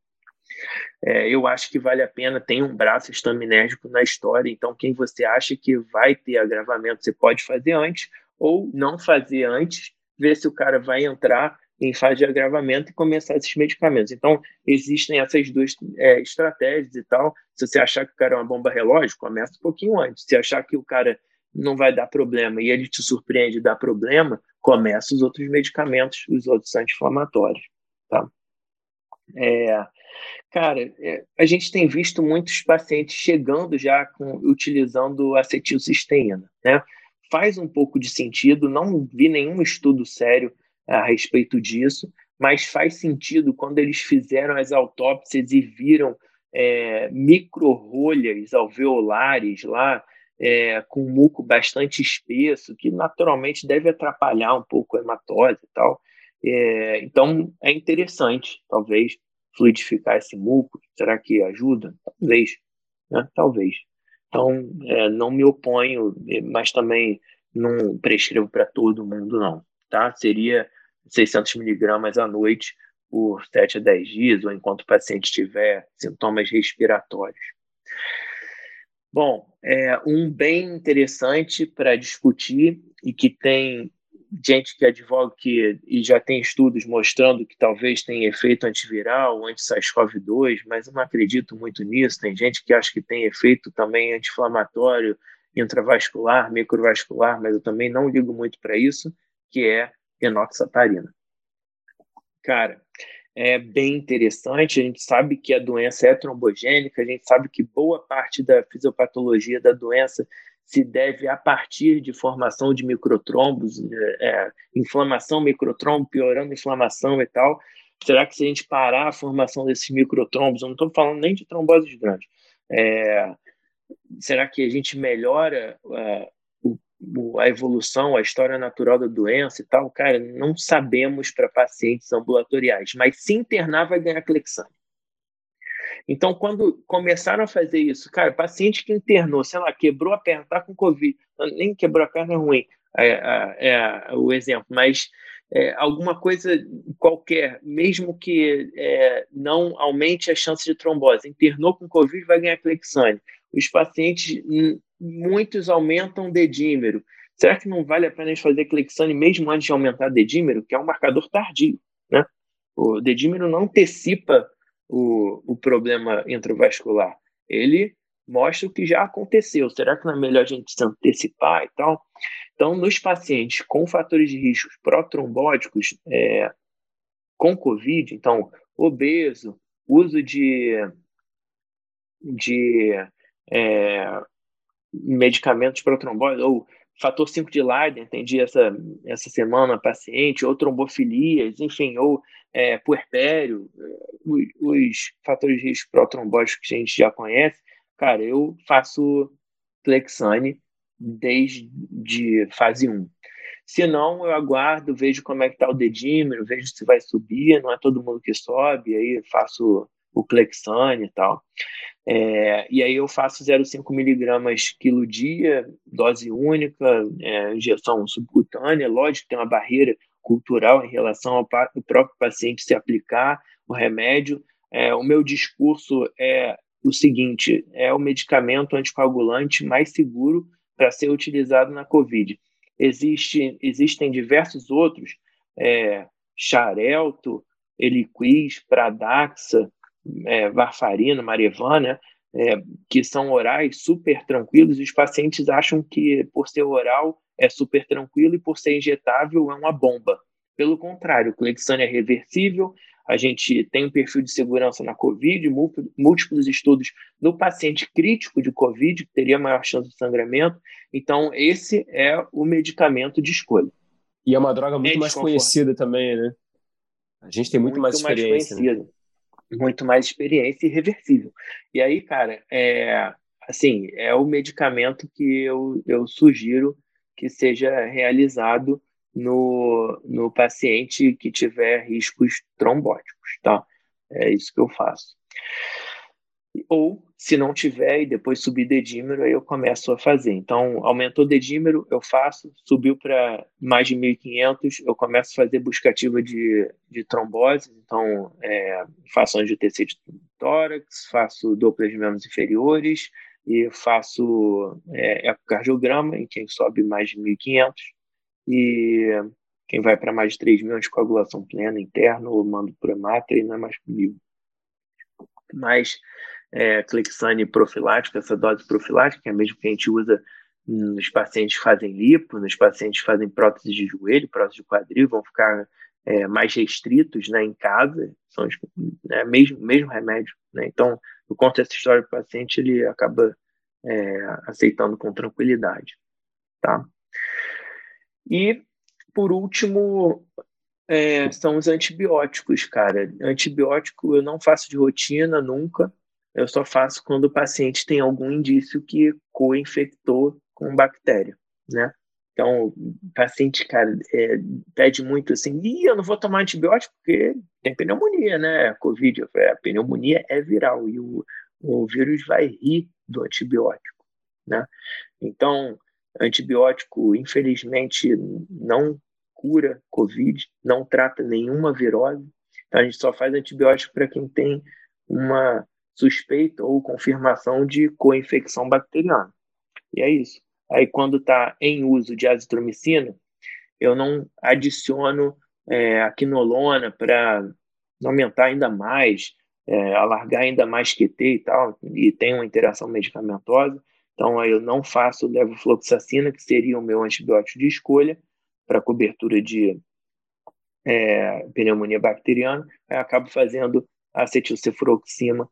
É, eu acho que vale a pena, tem um braço estaminérgico na história, então quem você acha que vai ter agravamento, você pode fazer antes, ou não fazer antes, ver se o cara vai entrar em fase de agravamento e começar esses medicamentos. Então, existem essas duas é, estratégias e tal. Se você achar que o cara é uma bomba relógio, começa um pouquinho antes. Se achar que o cara não vai dar problema e ele te surpreende e dá problema, começa os outros medicamentos, os outros anti-inflamatórios, tá? É, cara, é, a gente tem visto muitos pacientes chegando já com, utilizando acetilcisteína, né? Faz um pouco de sentido, não vi nenhum estudo sério a respeito disso, mas faz sentido quando eles fizeram as autópsias e viram é, micro-rolhas alveolares lá, é, com muco bastante espesso, que naturalmente deve atrapalhar um pouco a hematose e tal. É, então, é interessante, talvez, fluidificar esse muco. Será que ajuda? Talvez, né? talvez. Então, é, não me oponho, mas também não prescrevo para todo mundo, não tá? Seria 600 miligramas à noite por 7 a 10 dias, ou enquanto o paciente tiver sintomas respiratórios. Bom, é um bem interessante para discutir e que tem gente que advoga que, e já tem estudos mostrando que talvez tenha efeito antiviral, anti-SARS-CoV-2, mas eu não acredito muito nisso. Tem gente que acha que tem efeito também anti-inflamatório, intravascular, microvascular, mas eu também não ligo muito para isso, que é enoxaparina. Cara, é bem interessante. A gente sabe que a doença é trombogênica, a gente sabe que boa parte da fisiopatologia da doença se deve a partir de formação de microtrombos, é, é, inflamação microtrombo, piorando a inflamação e tal. Será que se a gente parar a formação desses microtrombos, eu não estou falando nem de tromboses grandes, é, será que a gente melhora o, a evolução, a história natural da doença e tal? Cara, não sabemos para pacientes ambulatoriais, mas se internar vai ganhar clexane. Então, quando começaram a fazer isso, cara, paciente que internou, sei lá, quebrou a perna, tá com Covid, nem quebrou a perna é ruim, é, é, é o exemplo, mas é, alguma coisa qualquer, mesmo que é, não aumente a chance de trombose, internou com Covid, vai ganhar Clexane. Os pacientes, muitos aumentam dedímero. Será que não vale a pena a gente fazer Clexane mesmo antes de aumentar dedímero, que é um marcador tardio, né? O dedímero não antecipa o, o problema intravascular. Ele mostra o que já aconteceu. Será que não é melhor a gente se antecipar e tal? Então, nos pacientes com fatores de risco protrombóticos é, com COVID, então, obeso, uso de, de é, medicamentos protrombóticos, ou fator 5 de Leiden, atendi essa, essa semana paciente, ou trombofilias, enfim, ou é, puerpério, os, os, fatores de risco protrombóticos que a gente já conhece, cara, eu faço Flexane desde fase 1. Se não, eu aguardo, vejo como é que está o dedímero, vejo se vai subir, não é todo mundo que sobe, aí faço o Clexane e tal. É, e aí eu faço 0,5 miligramas quilo dia, dose única, é, injeção subcutânea, lógico que tem uma barreira cultural em relação ao, ao próprio paciente se aplicar o remédio. É, o meu discurso é o seguinte: é o medicamento anticoagulante mais seguro para ser utilizado na COVID. Existe, existem diversos outros, é, Xarelto, Eliquis, Pradaxa, é, Varfarina, Marevana, é, que são orais super tranquilos, e os pacientes acham que por ser oral é super tranquilo e por ser injetável é uma bomba. Pelo contrário, o Clexane é reversível, a gente tem um perfil de segurança na COVID, múltiplos estudos no paciente crítico de COVID, que teria maior chance de sangramento. Então, esse é o medicamento de escolha. E é uma droga muito é mais conhecida também, né? A gente tem muito, muito mais experiência. Mais né? Muito mais experiência e reversível. E aí, cara, é, assim, é o medicamento que eu, eu sugiro que seja realizado no, no paciente que tiver riscos trombóticos, tá? É isso que eu faço. Ou, se não tiver e depois subir dedímero, aí eu começo a fazer. Então, aumentou dedímero, eu faço. Subiu para mais de 1.500, eu começo a fazer buscativa de, de trombose. Então, é, faço angiotensina de tórax, faço Doppler de membros inferiores e faço é, ecocardiograma em quem sobe mais de 1.500 e quem vai para mais de 3 mil coagulação plena interna, eu mando para mata e não é mais comigo. Mas é, Clexane profilática, essa dose profilática, é mesmo que a gente usa nos pacientes que fazem lipo, nos pacientes que fazem prótese de joelho, prótese de quadril, vão ficar é, mais restritos né, em casa, são né, mesmo, mesmo remédio. Né? Então, eu conto essa história para o paciente, ele acaba é, aceitando com tranquilidade. Tá? E, por último, é, são os antibióticos, cara. Antibiótico eu não faço de rotina nunca. Eu só faço quando o paciente tem algum indício que co-infectou com bactéria, né? Então, o paciente, cara, é, pede muito assim, Ih, eu não vou tomar antibiótico porque tem pneumonia, né? Covid, a pneumonia é viral e o, o vírus vai rir do antibiótico, né? Então, Antibiótico, infelizmente, não cura Covid, não trata nenhuma virose. Então, a gente só faz antibiótico para quem tem uma suspeita ou confirmação de co-infecção bacteriana. E é isso. Aí, quando está em uso de azitromicina, eu não adiciono é, a quinolona para aumentar ainda mais, é, alargar ainda mais QT e tal, e tem uma interação medicamentosa. Então, aí eu não faço levofloxacina, que seria o meu antibiótico de escolha para cobertura de é, pneumonia bacteriana. Eu acabo fazendo acetilcefuroxima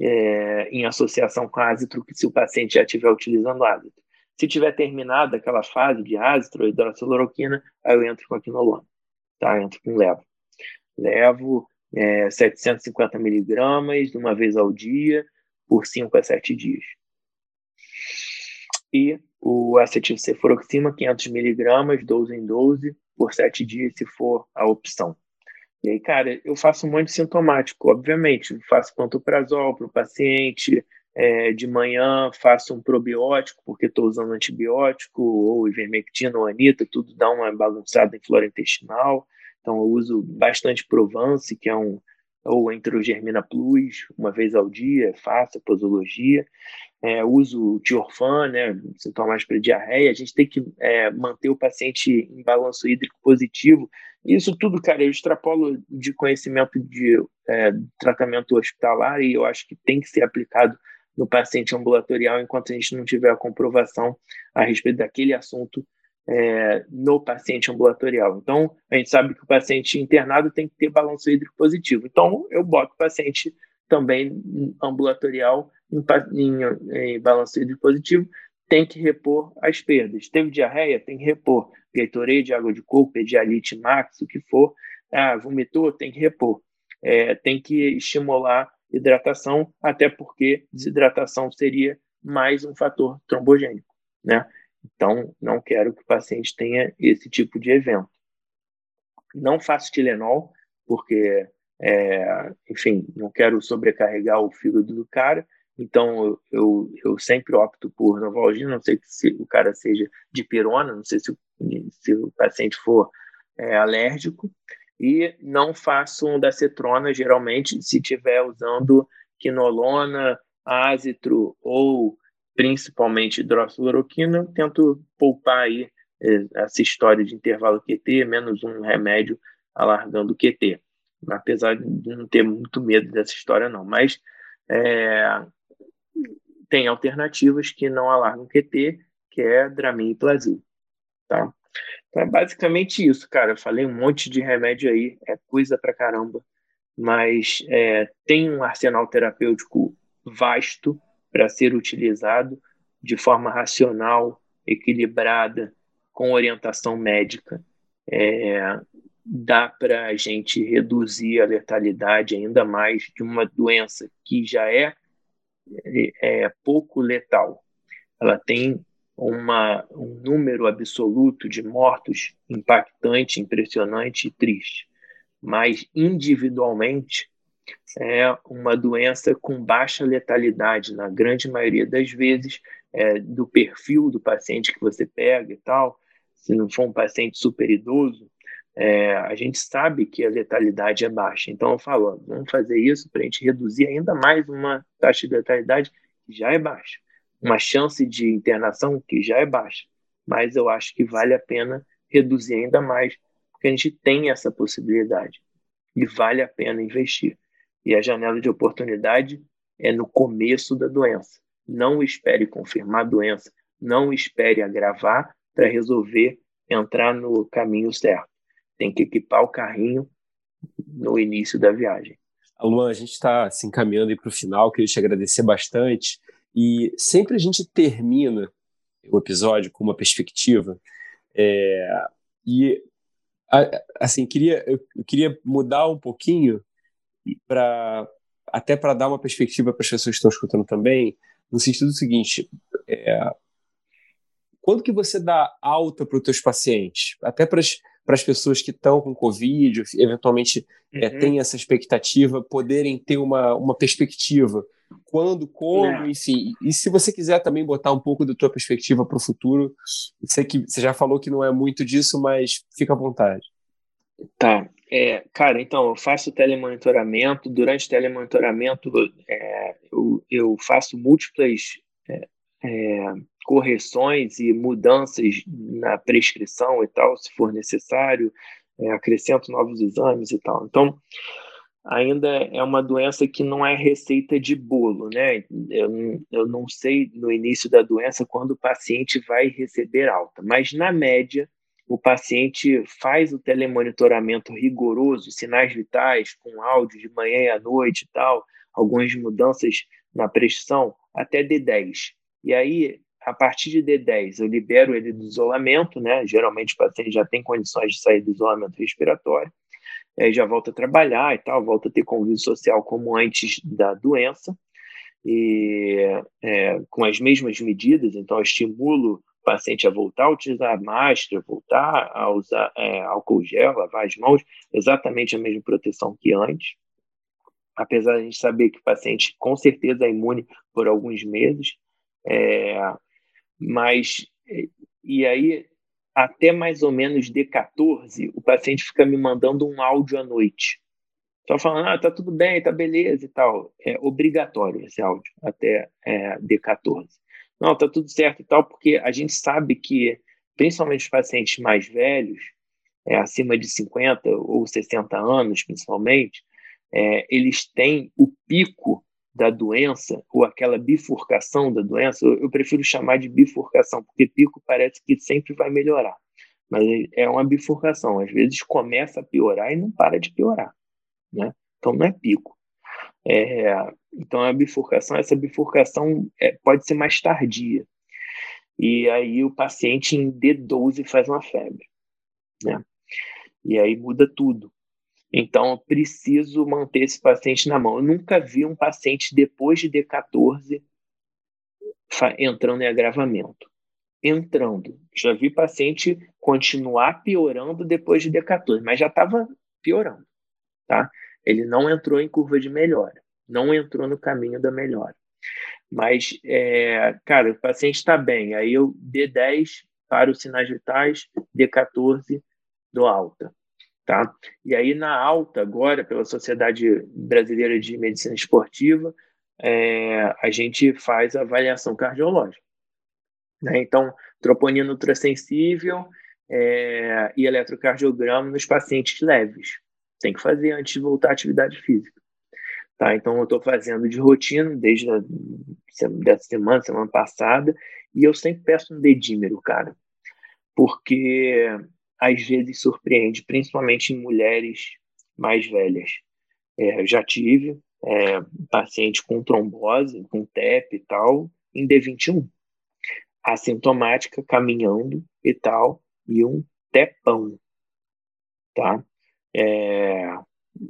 é, em associação com ácitro, se o paciente já estiver utilizando ácitro. Se tiver terminado aquela fase de ácitro ou hidroxiloroquina, aí eu entro com a quinolona, tá? Eu entro com levo. Levo é, 750 miligramas uma vez ao dia, por 5 a 7 dias. E o acetilcefuroxima, 500 miligramas, 12 em 12, por 7 dias, se for a opção. E aí, cara, eu faço muito sintomático, obviamente. Faço pantoprazol para o paciente, é, de manhã faço um probiótico, porque estou usando antibiótico, ou ivermectina ou anita, tudo dá uma bagunçada em flora intestinal. Então, eu uso bastante Provence, que é um ou Enterogermina Plus, uma vez ao dia, faço a posologia. É, uso Tiorfan, né, sintomas para diarreia. A gente tem que é, manter o paciente em balanço hídrico positivo. Isso tudo, cara, eu extrapolo de conhecimento de é, tratamento hospitalar e eu acho que tem que ser aplicado no paciente ambulatorial enquanto a gente não tiver a comprovação a respeito daquele assunto é, no paciente ambulatorial. Então, a gente sabe que o paciente internado tem que ter balanço hídrico positivo. Então, eu boto o paciente também ambulatorial em, em, em hídrico positivo, tem que repor as perdas. Teve diarreia? Tem que repor. Gatorade, água de coco, pedialite max, o que for. Ah, vomitou? Tem que repor. É, tem que estimular hidratação, até porque desidratação seria mais um fator trombogênico, né? Então, não quero que o paciente tenha esse tipo de evento. Não faço Tilenol, porque, é, enfim, não quero sobrecarregar o fígado do cara. Então, eu, eu, sempre opto por Novalgina, não sei se o cara seja de pirona, não sei se, se o paciente for é, alérgico. E não faço um da cetrona, geralmente, se estiver usando quinolona, ácitro ou principalmente hidroxiloroquina, tento poupar aí é, essa história de intervalo QT, menos um remédio alargando o QT. Apesar de não ter muito medo dessa história, não. Mas é, tem alternativas que não alargam QT, que é Dramin e Plasil. Tá? Então é basicamente isso, cara. Eu falei um monte de remédio aí, é coisa pra caramba. Mas é, tem um arsenal terapêutico vasto para ser utilizado de forma racional, equilibrada, com orientação médica. É, dá para a gente reduzir a letalidade ainda mais de uma doença que já é, é pouco letal. Ela tem uma, um número absoluto de mortos impactante, impressionante e triste. Mas individualmente, é uma doença com baixa letalidade, na grande maioria das vezes, é, do perfil do paciente que você pega e tal. Se não for um paciente super idoso, é, a gente sabe que a letalidade é baixa. Então, eu falo, vamos fazer isso para a gente reduzir ainda mais uma taxa de letalidade que já é baixa, uma chance de internação que já é baixa. Mas eu acho que vale a pena reduzir ainda mais, porque a gente tem essa possibilidade e vale a pena investir. E a janela de oportunidade é no começo da doença. Não espere confirmar a doença, não espere agravar para resolver entrar no caminho certo. Tem que equipar o carrinho no início da viagem. Luan, a gente está se encaminhando para o final, queria te agradecer bastante. E sempre a gente termina o episódio com uma perspectiva. É, e assim, queria, eu queria mudar um pouquinho para até para dar uma perspectiva para as pessoas que estão escutando também, no sentido do seguinte, é, quando que você dá alta para os teus pacientes, até para as pessoas que estão com Covid, eventualmente é, uhum. é, têm essa expectativa, poderem ter uma, uma perspectiva, quando, como, é. enfim. E se você quiser também botar um pouco da tua perspectiva para o futuro, sei que você já falou que não é muito disso, mas fica à vontade. Tá. É, cara, então, eu faço telemonitoramento. Durante telemonitoramento, é, eu, eu, faço múltiplas é, é, correções e mudanças na prescrição e tal, se for necessário. É, acrescento novos exames e tal. Então, ainda é uma doença que não é receita de bolo, né? Eu, eu não sei no início da doença quando o paciente vai receber alta, mas na média o paciente faz o telemonitoramento rigoroso, sinais vitais, com áudio de manhã e à noite e tal, algumas mudanças na pressão, até D10. E aí, a partir de D10, eu libero ele do isolamento, né? Geralmente o paciente já tem condições de sair do isolamento respiratório, aí já volta a trabalhar e tal, volta a ter convívio social como antes da doença, e é, com as mesmas medidas, então eu estimulo paciente a voltar a utilizar máscara, voltar a usar é, álcool gel, lavar as mãos, exatamente a mesma proteção que antes. Apesar de a gente saber que o paciente com certeza é imune por alguns meses, é, mas e aí até mais ou menos D14, o paciente fica me mandando um áudio à noite. Só falando, ah, tá tudo bem, tá beleza e tal. É obrigatório esse áudio até é, D14 não, tá tudo certo e tal, porque a gente sabe que, principalmente os pacientes mais velhos, é, acima de 50 ou 60 anos, principalmente, é, eles têm o pico da doença, ou aquela bifurcação da doença, eu, eu prefiro chamar de bifurcação, porque pico parece que sempre vai melhorar, mas é uma bifurcação, às vezes começa a piorar e não para de piorar, né? Então não é pico. É, então, a bifurcação, essa bifurcação é, pode ser mais tardia. E aí o paciente em D12 faz uma febre, né? E aí muda tudo. Então, eu preciso manter esse paciente na mão. Eu nunca vi um paciente depois de D14 entrando em agravamento. Entrando. Já vi paciente continuar piorando depois de D14, mas já estava piorando, tá? Ele não entrou em curva de melhora, não entrou no caminho da melhora. Mas, é, cara, o paciente está bem. Aí eu D10 para os sinais vitais, D14 do alta. Tá? E aí, na alta, agora, pela Sociedade Brasileira de Medicina Esportiva, é, a gente faz a avaliação cardiológica. Né? Então, troponina ultrassensível é, e eletrocardiograma nos pacientes leves tem que fazer antes de voltar à atividade física. Tá? Então, eu estou fazendo de rotina desde a dessa semana, semana passada, e eu sempre peço um dedímero, cara, porque às vezes surpreende, principalmente em mulheres mais velhas. É, já tive é, paciente com trombose, com TEP e tal, em D21. Assintomática, caminhando e tal, e um tepão, tá? É,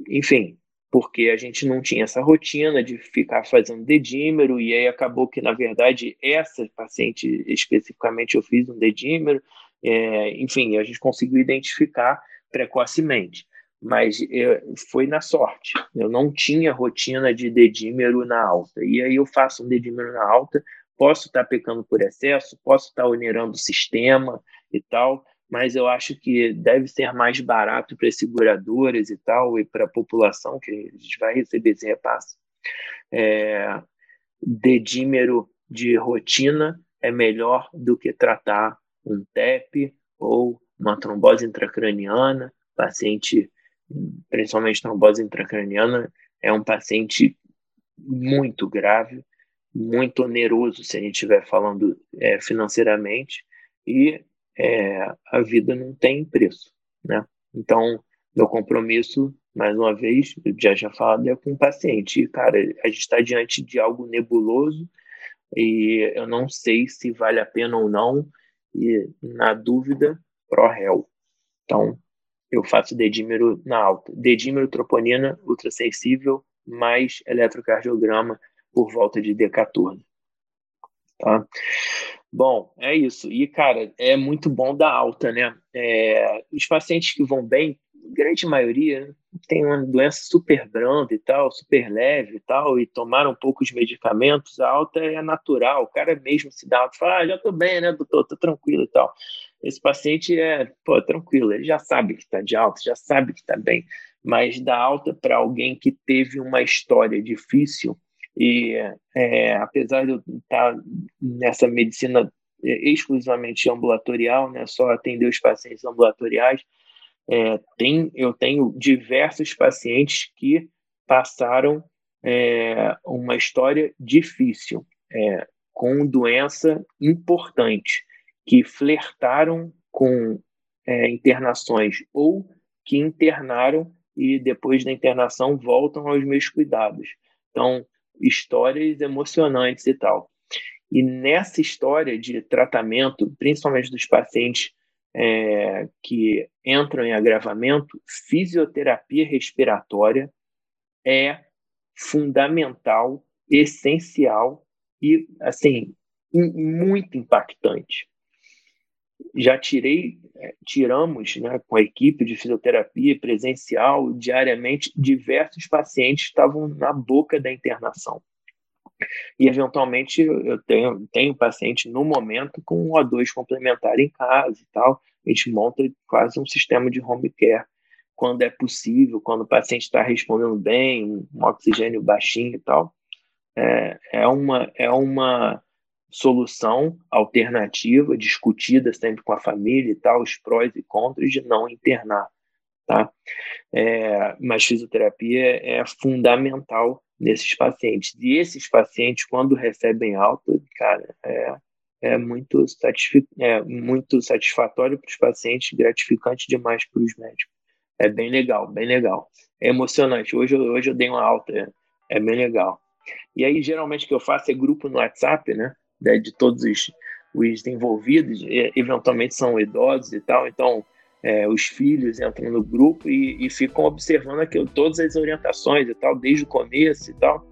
enfim, porque a gente não tinha essa rotina de ficar fazendo dedímero, e aí acabou que, na verdade, essa paciente especificamente eu fiz um dedímero, é, enfim, a gente conseguiu identificar precocemente, mas é, foi na sorte, eu não tinha rotina de dedímero na alta, e aí eu faço um dedímero na alta, posso estar pecando por excesso, posso estar onerando o sistema e tal, mas eu acho que deve ser mais barato para as seguradoras e tal, e para a população, que a gente vai receber esse repasse. É, dedímero de rotina é melhor do que tratar um TEP ou uma trombose intracraniana. Paciente, principalmente trombose intracraniana, é um paciente muito grave, muito oneroso se a gente estiver falando é, financeiramente, e é, a vida não tem preço, né? Então, meu compromisso, mais uma vez, já já falado, é com o paciente. E, cara, a gente está diante de algo nebuloso e eu não sei se vale a pena ou não. E, na dúvida, pró-réu. Então, eu faço dedímero na alta. Dedímero, troponina, ultrassensível, mais eletrocardiograma por volta de D14. Tá? Bom, é isso. E, cara, é muito bom dar alta, né? É, os pacientes que vão bem, grande maioria, tem uma doença super branda e tal, super leve e tal, e tomaram poucos medicamentos, a alta é natural. O cara mesmo se dá alta, fala, ah, já tô bem, né, doutor? Tô tranquilo e tal. esse paciente é pô, tranquilo, ele já sabe que está de alta, já sabe que está bem, mas dar alta para alguém que teve uma história difícil e é, apesar de eu estar tá nessa medicina exclusivamente ambulatorial, né, só atender os pacientes ambulatoriais, é, tem, eu tenho diversos pacientes que passaram é, uma história difícil, é, com doença importante, que flertaram com é, internações ou que internaram e depois da internação voltam aos meus cuidados. Então, histórias emocionantes e tal. E nessa história de tratamento, principalmente dos pacientes é, que entram em agravamento, fisioterapia respiratória é fundamental, essencial e, assim, muito impactante. Já tirei, é, tiramos né, com a equipe de fisioterapia presencial diariamente, diversos pacientes estavam na boca da internação. E, eventualmente, eu tenho, tenho paciente no momento com um O2 complementar em casa e tal. A gente monta quase um sistema de home care quando é possível, quando o paciente está respondendo bem, um oxigênio baixinho e tal. É, é, uma, é uma solução alternativa, discutida sempre com a família e tal, os prós e contras de não internar. Tá? É, mas fisioterapia é fundamental nesses pacientes. E esses pacientes, quando recebem alta, cara, é, é, muito, satisfi é muito satisfatório para os pacientes, gratificante demais para os médicos. É bem legal, bem legal. É emocionante. Hoje, hoje eu dei uma alta, é, é bem legal. E aí, geralmente, o que eu faço é grupo no WhatsApp, né? De todos os, os envolvidos, eventualmente são idosos e tal, então é, os filhos entram no grupo e, e ficam observando aquilo, todas as orientações e tal, desde o começo e tal,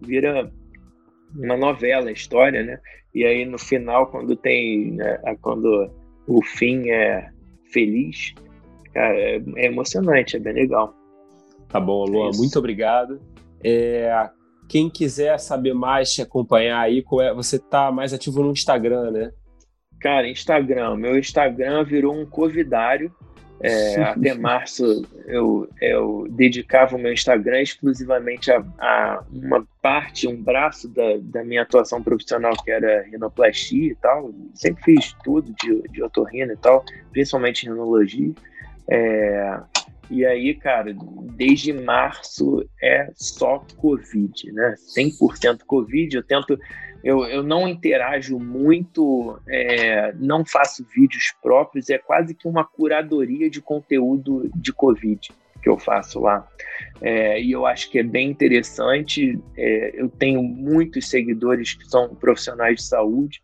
vira uma novela a história, né? E aí no final, quando tem, né, quando o fim é feliz, cara, é, é emocionante, é bem legal. Tá bom, Luan, é muito obrigado. É, quem quiser saber mais, te acompanhar aí, é, você tá mais ativo no Instagram, né? Cara, Instagram. Meu Instagram virou um covidário. É, até março eu, eu dedicava o meu Instagram exclusivamente a, a, uma parte, um braço da, da minha atuação profissional, que era rinoplastia e tal. Sempre fiz tudo de, de otorrino e tal, principalmente rinologia. É, e aí, cara, desde março é só Covid, né? 100% Covid. Eu tento eu, eu não interajo muito, é, não faço vídeos próprios, é quase que uma curadoria de conteúdo de Covid que eu faço lá. É, e eu acho que é bem interessante. É, eu tenho muitos seguidores que são profissionais de saúde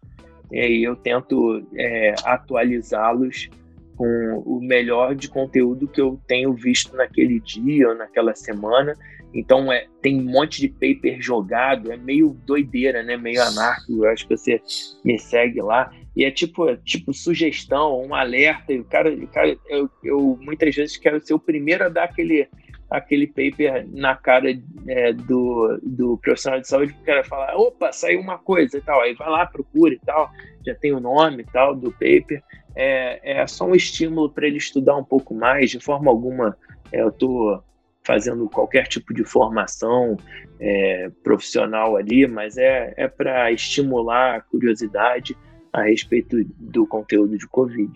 e eu tento é, atualizá-los com o melhor de conteúdo que eu tenho visto naquele dia ou naquela semana então é, tem um monte de paper jogado, é meio doideira, né? Meio anárquico. Eu acho que você me segue lá. E é tipo, é tipo sugestão, um alerta. E o cara, o cara eu, eu, muitas vezes quero ser o primeiro a dar aquele, aquele paper na cara é, do, do profissional de saúde, porque o cara fala, opa, saiu uma coisa e tal. Aí vai lá, procura e tal, já tem o nome e tal do paper. É, é só um estímulo para ele estudar um pouco mais, de forma alguma. É, eu estou fazendo qualquer tipo de formação é, profissional ali, mas é, é para estimular a curiosidade a respeito do conteúdo de Covid.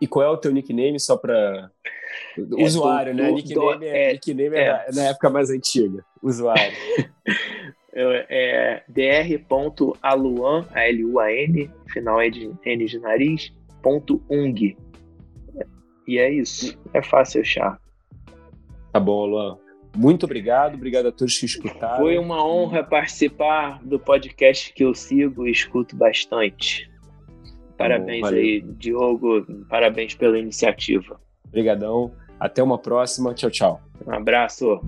E qual é o teu nickname só para é, usuário, do, né? Do, nickname, do, é, nickname é, é, na época mais antiga. Usuário. *laughs* é dr.aluan, A-L-U-A-N, final é de N de nariz, ponto ung. E é isso. É fácil achar. Tá bom, Luan. Muito obrigado, obrigado a todos que escutaram. Foi uma honra participar do podcast que eu sigo e escuto bastante. Parabéns tá bom, aí, Diogo. Parabéns pela iniciativa. Obrigadão. Até uma próxima. Tchau, tchau. Um abraço.